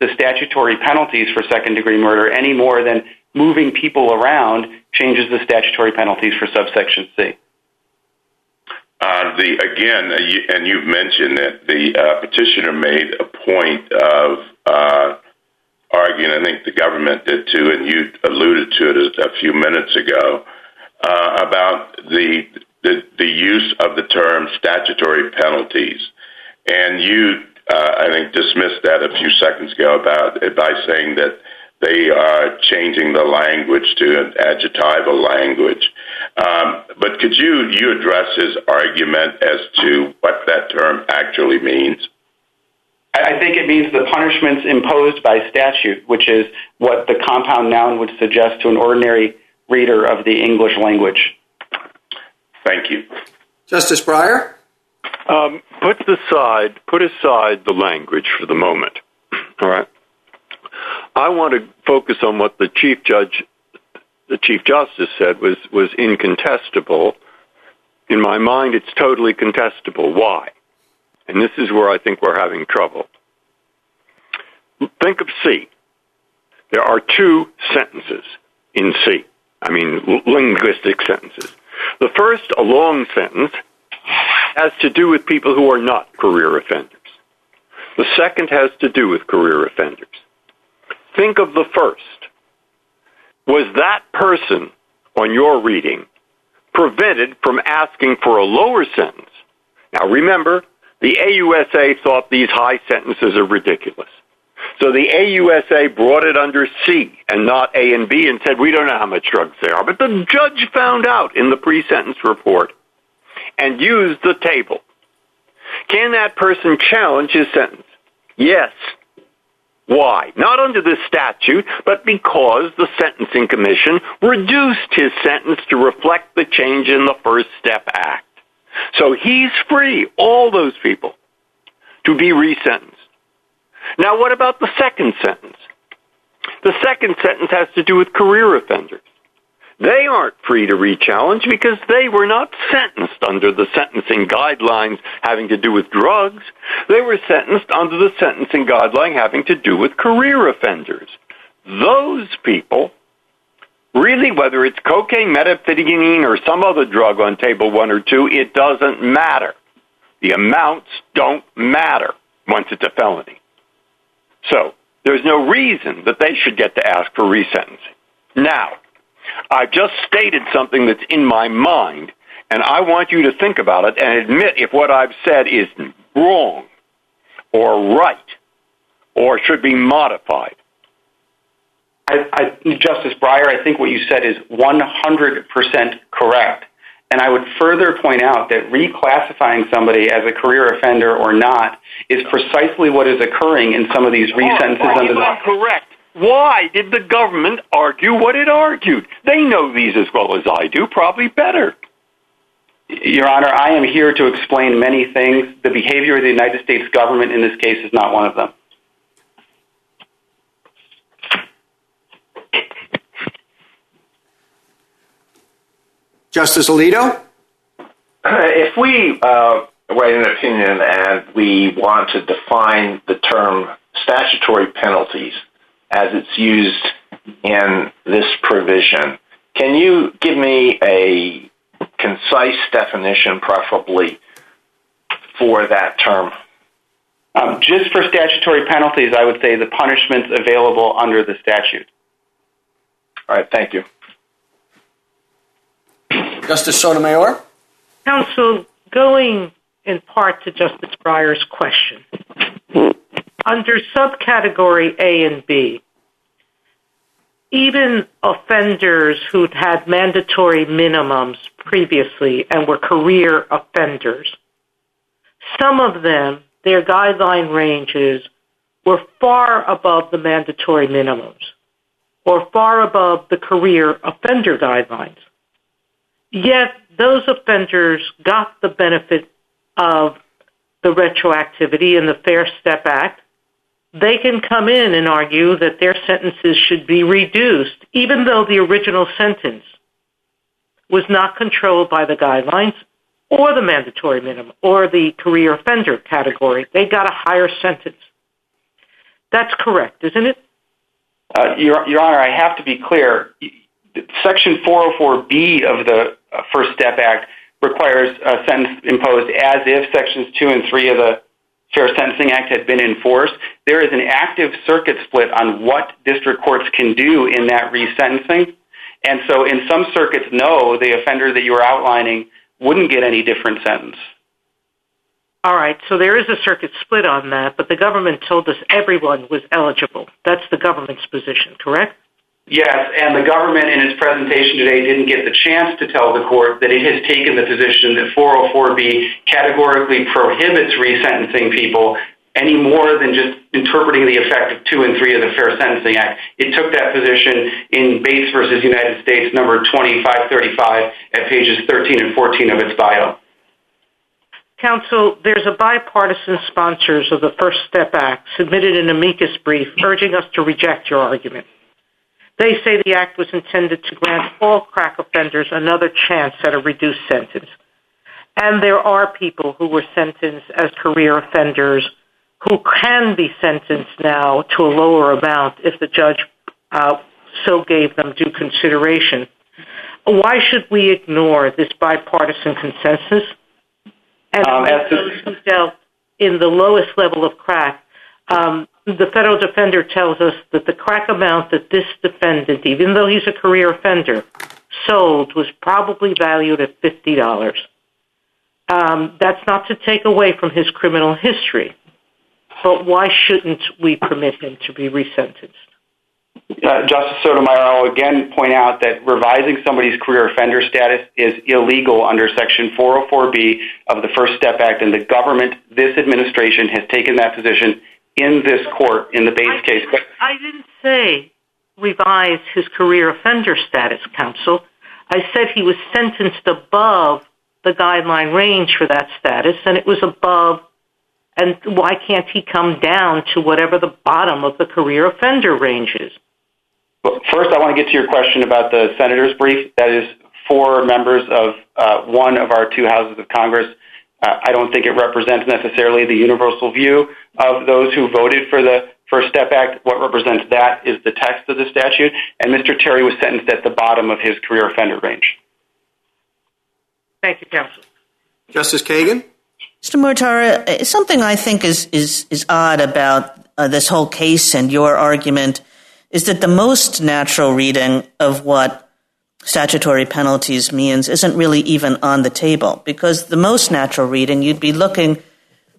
the statutory penalties for second-degree murder any more than moving people around changes the statutory penalties for subsection Uh, C. Again, uh, and you've mentioned that the uh, Petitioner made a point of arguing, I think the government did too, and you alluded to it a few minutes ago, about the use of the term statutory penalties. And you, I think, dismissed that a few seconds ago by saying that they are changing the language to an adjectival language. Um, but could you address his argument as to what that term actually means? I think it means the punishments imposed by statute, which is what the compound noun would suggest to an ordinary reader of the English language. Thank you. Justice Breyer? Um, put aside the language for the moment. (clears throat) I want to focus on what the Chief judge, the chief Justice said was was incontestable. In my mind, it's totally contestable. Why? And this is where I think we're having trouble. Think of C. There are two sentences in C. I mean, linguistic sentences. The first, a long sentence, has to do with people who are not career offenders. The second has to do with career offenders. Think of the first. Was that person on your reading prevented from asking for a lower sentence? Now, remember, the AUSA thought these high sentences are ridiculous. So the AUSA brought it under C and not A and B and said, we don't know how much drugs there are. But the judge found out in the pre-sentence report and used the table. Can that person challenge his sentence? Yes. Why? Not under the statute, but because the Sentencing Commission reduced his sentence to reflect the change in the First Step Act. So he's free, all those people, to be resentenced. Now, what about the second sentence? The second sentence has to do with career offenders. They aren't free to re-challenge because they were not sentenced under the sentencing guidelines having to do with drugs. They were sentenced under the sentencing guideline having to do with career offenders. Those people, really, whether it's cocaine, methamphetamine, or some other drug on table one or two, it doesn't matter. The amounts don't matter once it's a felony. So there's no reason that they should get to ask for resentencing. Now, I've just stated something that's in my mind, and I want you to think about it and admit if what I've said is wrong or right or should be modified. I, I, Justice Breyer, I think what you said is 100% correct. And I would further point out that reclassifying somebody as a career offender or not is precisely what is occurring in some of these resentences. Why is that correct? Why did the government argue what it argued? They know these as well as I do, probably better. Your Honor, I am here to explain many things. The behavior of the United States government in this case is not one of them. Justice Alito? If we uh, write an opinion and we want to define the term statutory penalties as it's used in this provision, can you give me a concise definition, preferably, for that term? Um, just for statutory penalties, I would say the punishments available under the statute. All right. Thank you. Justice Sotomayor? Counsel, going in part to Justice Breyer's question, under subcategory A and B, even offenders who'd had mandatory minimums previously and were career offenders, some of them, their guideline ranges were far above the mandatory minimums or far above the career offender guidelines. Yet those offenders got the benefit of the retroactivity in the Fair Step Act. They can come in and argue that their sentences should be reduced, even though the original sentence was not controlled by the guidelines or the mandatory minimum or the career offender category. They got a higher sentence. That's correct, isn't it? Uh, Your Honor, I have to be clear. Section 404B of the uh, First Step Act requires a sentence imposed as if Sections 2 and 3 of the Fair Sentencing Act had been enforced. There is an active circuit split on what district courts can do in that resentencing. And so in some circuits, no, the offender that you're outlining wouldn't get any different sentence. All right. So there is a circuit split on that, but the government told us everyone was eligible. That's the government's position, correct? Yes, and the government in its presentation today didn't get the chance to tell the court that it has taken the position that 404B categorically prohibits resentencing people any more than just interpreting the effect of 2 and 3 of the Fair Sentencing Act. It took that position in Bates v. United States, number 2535, at pages 13 and 14 of its bio. Counsel, there's a bipartisan sponsors of the First Step Act submitted an amicus brief urging us to reject your argument. They say the act was intended to grant all crack offenders another chance at a reduced sentence. And there are people who were sentenced as career offenders who can be sentenced now to a lower amount if the judge uh, so gave them due consideration. Why should we ignore this bipartisan consensus? And um, in the lowest level of crack, um, the federal defender tells us that the crack amount that this defendant, even though he's a career offender, sold was probably valued at $50. Um, that's not to take away from his criminal history, but why shouldn't we permit him to be resentenced? Uh, Justice Sotomayor, I'll again point out that revising somebody's career offender status is illegal under Section 404B of the First Step Act, and the government, this administration, has taken that position in this court in the base case. I didn't say revise his career offender status, counsel. I said he was sentenced above the guideline range for that status, and it was above, and why can't he come down to whatever the bottom of the career offender range is? First, I want to get to your question about the senator's brief. That is four members of uh, one of our two houses of Congress. Uh, I don't think it represents necessarily the universal view of those who voted for the First Step Act. What represents that is the text of the statute, and Mr. Terry was sentenced at the bottom of his career offender range. Thank you, counsel. Justice Kagan? Mr. Mortara, uh, something I think is odd about uh, this whole case and your argument is that the most natural reading of what statutory penalties means isn't really even on the table, because the most natural reading, you'd be looking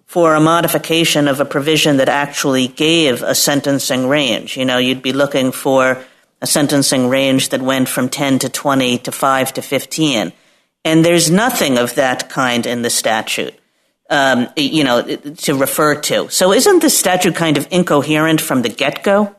for a modification of a provision that actually gave a sentencing range. You know, you'd be looking for a sentencing range that went from 10 to 20 to 5 to 15, and there's nothing of that kind in the statute um, you know, to refer to. So isn't the statute kind of incoherent from the get-go?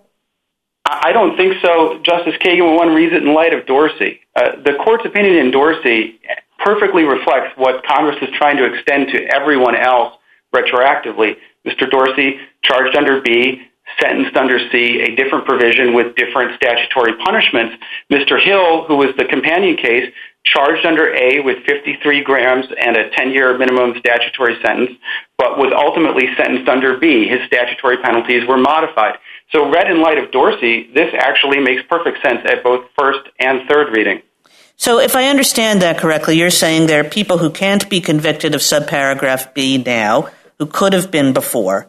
I don't think so, Justice Kagan. One reason in light of Dorsey. Uh, the court's opinion in Dorsey perfectly reflects what Congress is trying to extend to everyone else retroactively. Mr. Dorsey charged under B, sentenced under C, a different provision with different statutory punishments. Mr. Hill, who was the companion case, charged under A with 53 grams and a 10-year minimum statutory sentence, but was ultimately sentenced under B. His statutory penalties were modified. So read in light of Dorsey, this actually makes perfect sense at both first and third reading. So if I understand that correctly, you're saying there are people who can't be convicted of subparagraph B now who could have been before.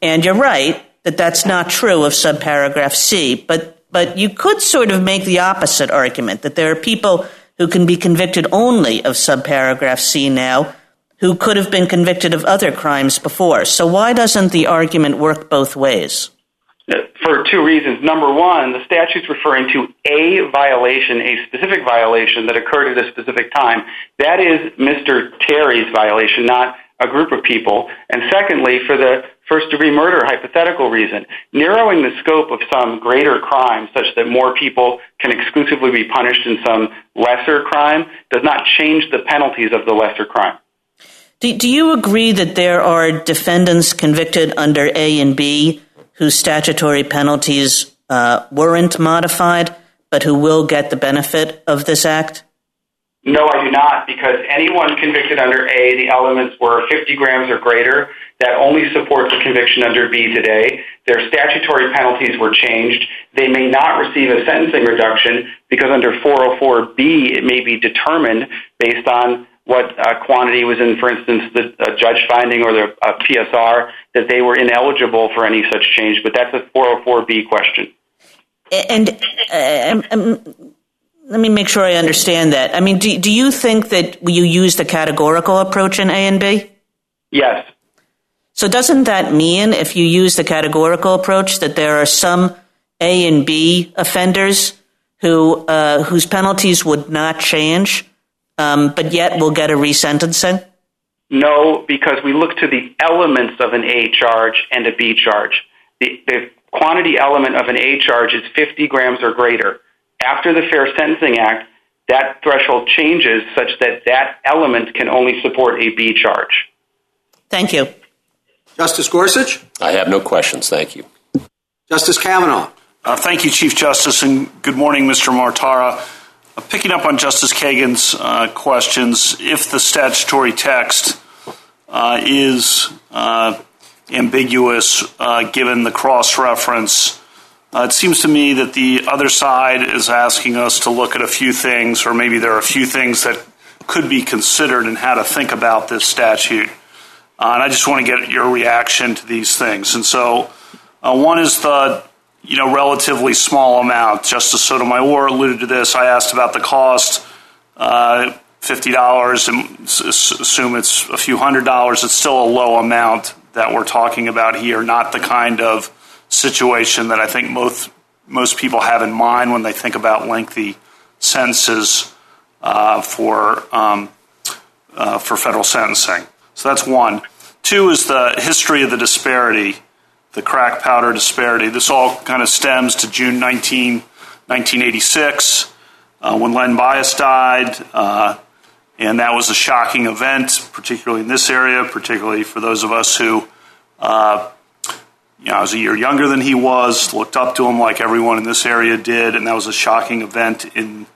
And you're right that that's not true of subparagraph C, but but you could sort of make the opposite argument that there are people who can be convicted only of subparagraph C now who could have been convicted of other crimes before. So why doesn't the argument work both ways? For two reasons. Number one, the statute's referring to a violation, a specific violation that occurred at a specific time. That is Mr. Terry's violation, not a group of people. And secondly, for the first-degree murder hypothetical reason, narrowing the scope of some greater crime such that more people can exclusively be punished in some lesser crime does not change the penalties of the lesser crime. Do you agree that there are defendants convicted under A and B whose statutory penalties uh, weren't modified, but who will get the benefit of this act? No, I do not, because anyone convicted under A, the elements were 50 grams or greater. That only supports the conviction under B today. Their statutory penalties were changed. They may not receive a sentencing reduction because under 404B, it may be determined based on what uh, quantity was in, for instance, the judge finding or the PSR, that they were ineligible for any such change. But that's a 404B question. And uh, um, um, let me make sure I understand that. I mean, do you think that you use the categorical approach in A and B? Yes. So doesn't that mean, if you use the categorical approach, that there are some A and B offenders uh, whose penalties would not change, Um, but yet will get a resentencing? No, because we look to the elements of an A charge and a B charge. The quantity element of an A charge is 50 grams or greater. After the Fair Sentencing Act, that threshold changes such that that element can only support a B charge. Thank you. Justice Gorsuch? I have no questions. Thank you. Justice Kavanaugh? Uh, thank you, Chief Justice, and good morning, Mr. Mortara. Uh, picking up on Justice Kagan's uh, questions, if the statutory text uh, is ambiguous, given the cross-reference, it seems to me that the other side is asking us to look at a few things, or maybe there are a few things that could be considered in how to think about this statute. And I just want to get your reaction to these things. And so one is the relatively small amount. Justice Sotomayor alluded to this. I asked about the cost, uh, $50, and assume it's a few hundred dollars. It's still a low amount that we're talking about here, not the kind of situation that I think most most people have in mind when they think about lengthy sentences uh, for um, uh, for federal sentencing. So that's one. Two is the history of the disparity, the crack powder disparity. This all kind of stems to June 19, 1986, uh, when Len Bias died. Uh, and that was a shocking event, particularly in this area, particularly for those of us who, uh, you know, I was a year younger than he was, looked up to him like everyone in this area did. And that was a shocking event in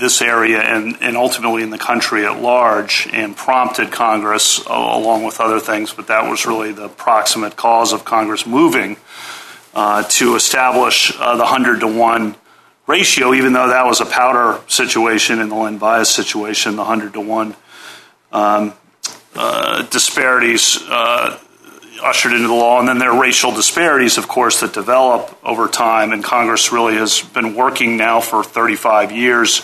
this area and ultimately in the country at large and prompted Congress, along with other things. But that was really the proximate cause of Congress moving uh, to establish uh, the 100 to 1 ratio, even though that was a powder situation in the Len Bias situation, the 100 to 1 um, uh, disparities ushered into the law. And then there are racial disparities, of course, that develop over time. And Congress really has been working now for 35 years,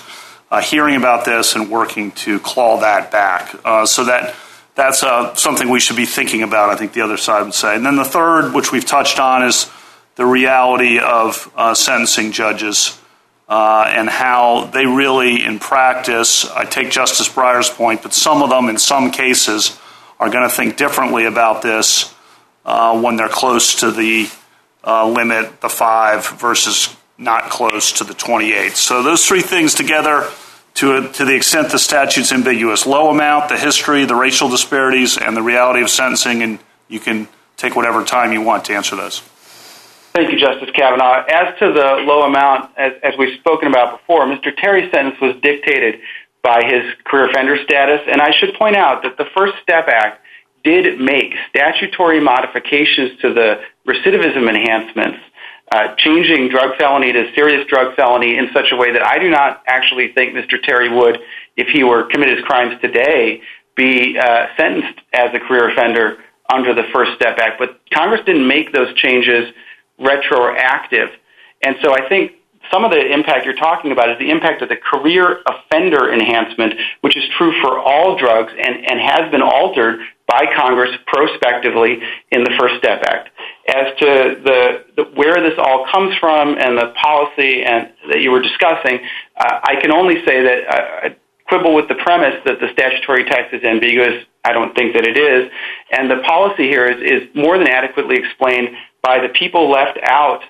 Uh, hearing about this and working to claw that back. Uh, so that that's uh, something we should be thinking about, I think the other side would say. And then the third, which we've touched on, is the reality of sentencing judges and how they really, in practice, I take Justice Breyer's point, but some of them in some cases are going to think differently about this when they're close to the limit, the 5, versus not close to the 28. So those three things together, to to the extent the statute's ambiguous, low amount, the history, the racial disparities, and the reality of sentencing, and you can take whatever time you want to answer those. Thank you, Justice Kavanaugh. As to the low amount, as we've spoken about before, Mr. Terry's sentence was dictated by his career offender status. And I should point out that the First Step Act did make statutory modifications to the recidivism enhancements, Uh, changing drug felony to serious drug felony in such a way that I do not actually think Mr. Terry would, if he were committed crimes today, be uh, sentenced as a career offender under the First Step Act. But Congress didn't make those changes retroactive. And so I think some of the impact you're talking about is the impact of the career offender enhancement, which is true for all drugs and has been altered by Congress prospectively in the First Step Act. As to the where this all comes from and the policy and that you were discussing, uh, I can only say that uh, I quibble with the premise that the statutory text is ambiguous. I don't think that it is. And the policy here is more than adequately explained by the people left out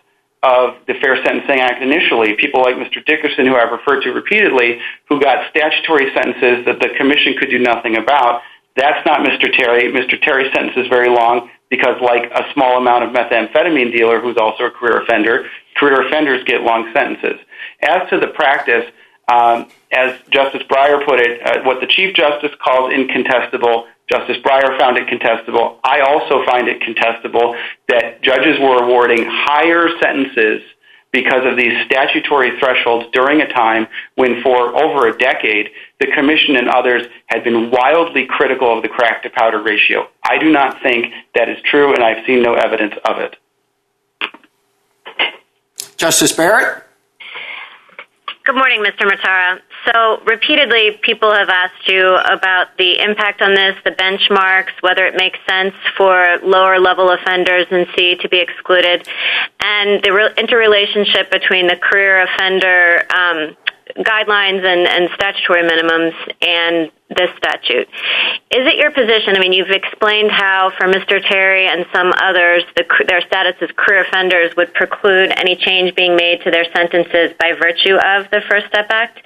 of the Fair Sentencing Act initially, people like Mr. Dickerson, who I've referred to repeatedly, who got statutory sentences that the commission could do nothing about. That's not Mr. Terry. Mr. Terry's sentence is very long because, like a small amount of methamphetamine dealer who's also a career offender, career offenders get long sentences. As to the practice, um, as Justice Breyer put it, what the Chief Justice calls incontestable, Justice Breyer found it contestable. I also find it contestable that judges were awarding higher sentences because of these statutory thresholds during a time when, for over a decade, the commission and others had been wildly critical of the crack-to-powder ratio. I do not think that is true, and I've seen no evidence of it. Justice Barrett? Good morning, Mr. Mortara. So, repeatedly, people have asked you about the impact on this, the benchmarks, whether it makes sense for lower-level offenders in C to be excluded, and the interrelationship between the career offender um, guidelines and statutory minimums and this statute. Is it your position, I mean, you've explained how, for Mr. Terry and some others, their status as career offenders would preclude any change being made to their sentences by virtue of the First Step Act.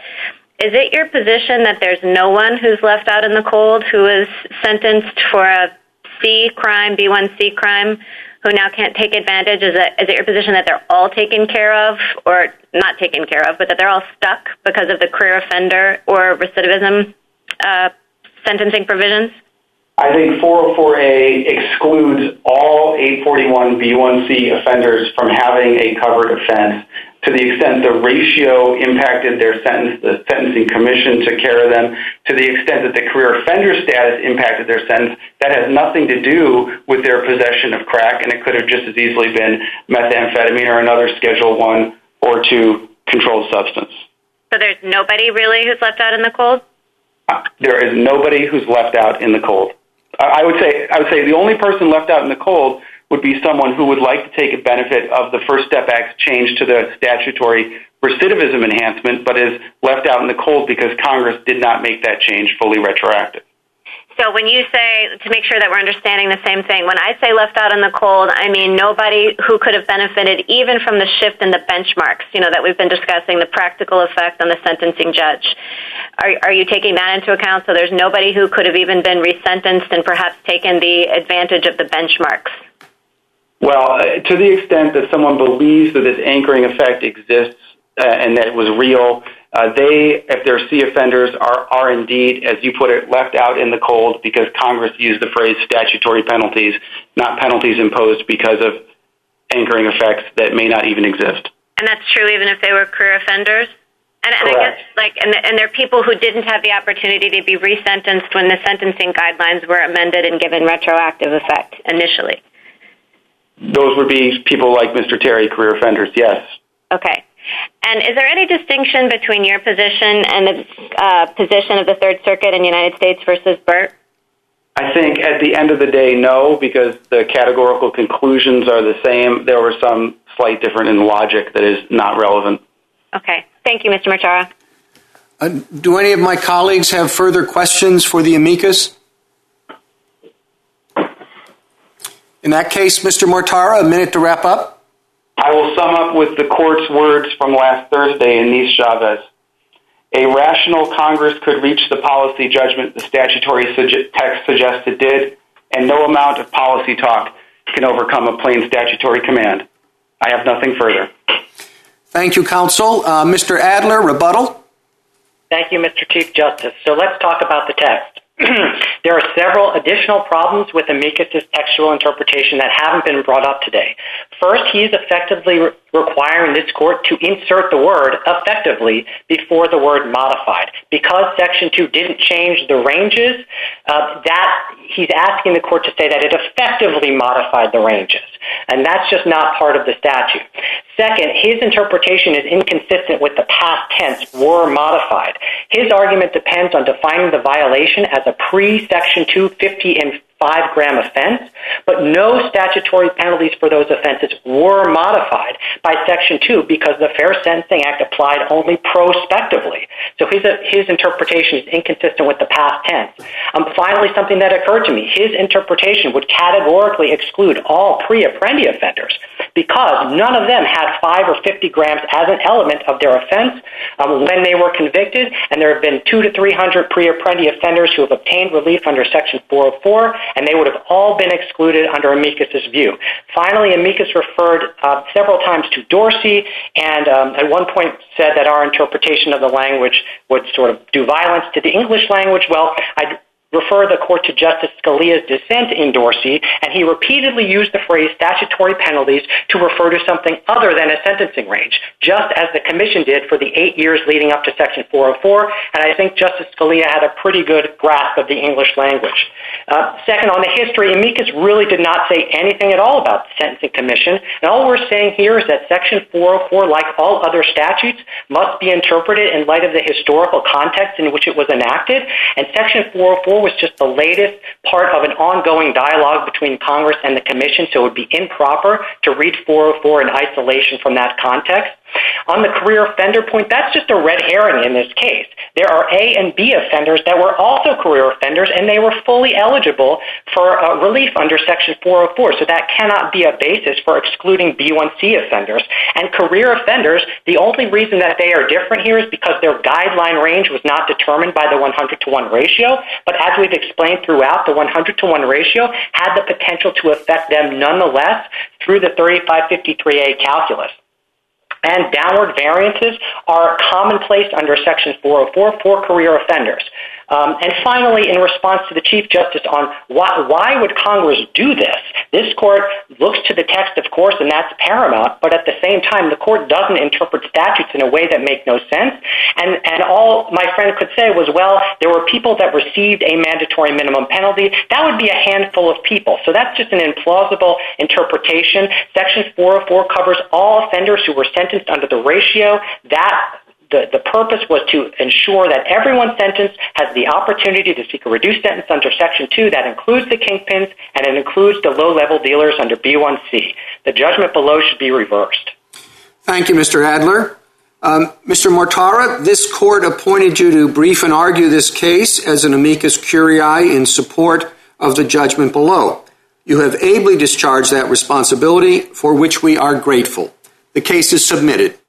Is it your position that there's no one who's left out in the cold who is sentenced for a C crime, B1C crime, who now can't take advantage? Is it, is it your position that they're all taken care of, or not taken care of, but that they're all stuck because of the career offender or recidivism uh, sentencing provisions? I think 404A excludes all 841B1C offenders from having a covered offense to the extent the ratio impacted their sentence, the sentencing commission took care of them, to the extent that the career offender status impacted their sentence. That has nothing to do with their possession of crack, and it could have just as easily been methamphetamine or another Schedule one or two controlled substance. So there's nobody, really, who's left out in the cold? Uh, there is nobody who's left out in the cold. I would say I would say the only person left out in the cold would be someone who would like to take a benefit of the First Step Act's change to the statutory recidivism enhancement, but is left out in the cold because Congress did not make that change fully retroactive. So when you say, to make sure that we're understanding the same thing, when I say left out in the cold, I mean nobody who could have benefited even from the shift in the benchmarks, you know, that we've been discussing, the practical effect on the sentencing judge. Are you taking that into account? So there's nobody who could have even been resentenced and perhaps taken the advantage of the benchmarks? Well, uh, to the extent that someone believes that this anchoring effect exists uh, and that it was real, uh, they, if they're C offenders, are indeed, as you put it, left out in the cold because Congress used the phrase statutory penalties, not penalties imposed because of anchoring effects that may not even exist. And that's true even if they were career offenders? And I guess like and and there are people who didn't have the opportunity to be resentenced when the sentencing guidelines were amended and given retroactive effect initially? Those would be people like Mr. Terry, career offenders, yes. Okay. And is there any distinction between your position and the uh, position of the Third Circuit in the United States versus Birt? I think at the end of the day, no, because the categorical conclusions are the same. There were some slight difference in logic that is not relevant. Okay. Thank you, Mr. Mortara. Uh, do any of my colleagues have further questions for the amicus? In that case, Mr. Mortara, a minute to wrap up. I will sum up with the court's words from last Thursday in Niz-Chavez. A rational Congress could reach the policy judgment the statutory text suggested did, and no amount of policy talk can overcome a plain statutory command. I have nothing further. Thank you, counsel. Uh, Mr. Adler, rebuttal. Thank you, Mr. Chief Justice. So let's talk about the text. (clears throat) there are several additional problems with amicus's textual interpretation that haven't been brought up today. First, he is effectively requiring this court to insert the word effectively before the word modified. Because Section 2 didn't change the ranges, uh, that he's asking the court to say that it effectively modified the ranges. And that's just not part of the statute. Second, his interpretation is inconsistent with the past tense, were modified. His argument depends on defining the violation as a pre-Section 250 and 5-gram offense, but no statutory penalties for those offenses were modified by Section 2 because the Fair Sentencing Act applied only prospectively. So his interpretation is inconsistent with the past tense. Um, finally, something that occurred to me, his interpretation would categorically exclude all pre-Apprendi offenders because none of them had 5 or 50 grams as an element of their offense um, when they were convicted, and there have been two to 300 pre-Apprendi offenders who have obtained relief under Section 404, and they would have all been excluded under amicus's view. Finally, amicus referred uh, several times to Dorsey, and um, at one point said that our interpretation of the language would sort of do violence to the English language. Well, I'd refer the court to Justice Scalia's dissent in Dorsey, and he repeatedly used the phrase statutory penalties to refer to something other than a sentencing range, just as the commission did for the eight years leading up to Section 404, and I think Justice Scalia had a pretty good grasp of the English language. Uh, second, on the history, amicus really did not say anything at all about the Sentencing Commission, and all we're saying here is that Section 404, like all other statutes, must be interpreted in light of the historical context in which it was enacted, and Section oh 404 was just the latest part of an ongoing dialogue between Congress and the commission, so it would be improper to read 404 in isolation from that context. On the career offender point, that's just a red herring in this case. There are A and B offenders that were also career offenders, and they were fully eligible for uh, relief under Section 404, so that cannot be a basis for excluding B1C offenders. And career offenders, the only reason that they are different here is because their guideline range was not determined by the 100 to 1 ratio, but as we've explained throughout, the 100 to 1 ratio had the potential to affect them nonetheless through the 3553A calculus. And downward variances are commonplace under Section 404 for career offenders. Um, and finally, in response to the Chief Justice on why would Congress do this, this court looks to the text, of course, and that's paramount, but at the same time, the court doesn't interpret statutes in a way that makes no sense, and and all my friend could say was, well, there were people that received a mandatory minimum penalty. That would be a handful of people, so that's just an implausible interpretation. Section 404 covers all offenders who were sentenced under the ratio. The purpose was to ensure that everyone sentenced has the opportunity to seek a reduced sentence under Section 2. That includes the kingpins, and it includes the low-level dealers under B1C. The judgment below should be reversed. Thank you, Mr. Adler. Um, Mr. Mortara, this court appointed you to brief and argue this case as an amicus curiae in support of the judgment below. You have ably discharged that responsibility, for which we are grateful. The case is submitted.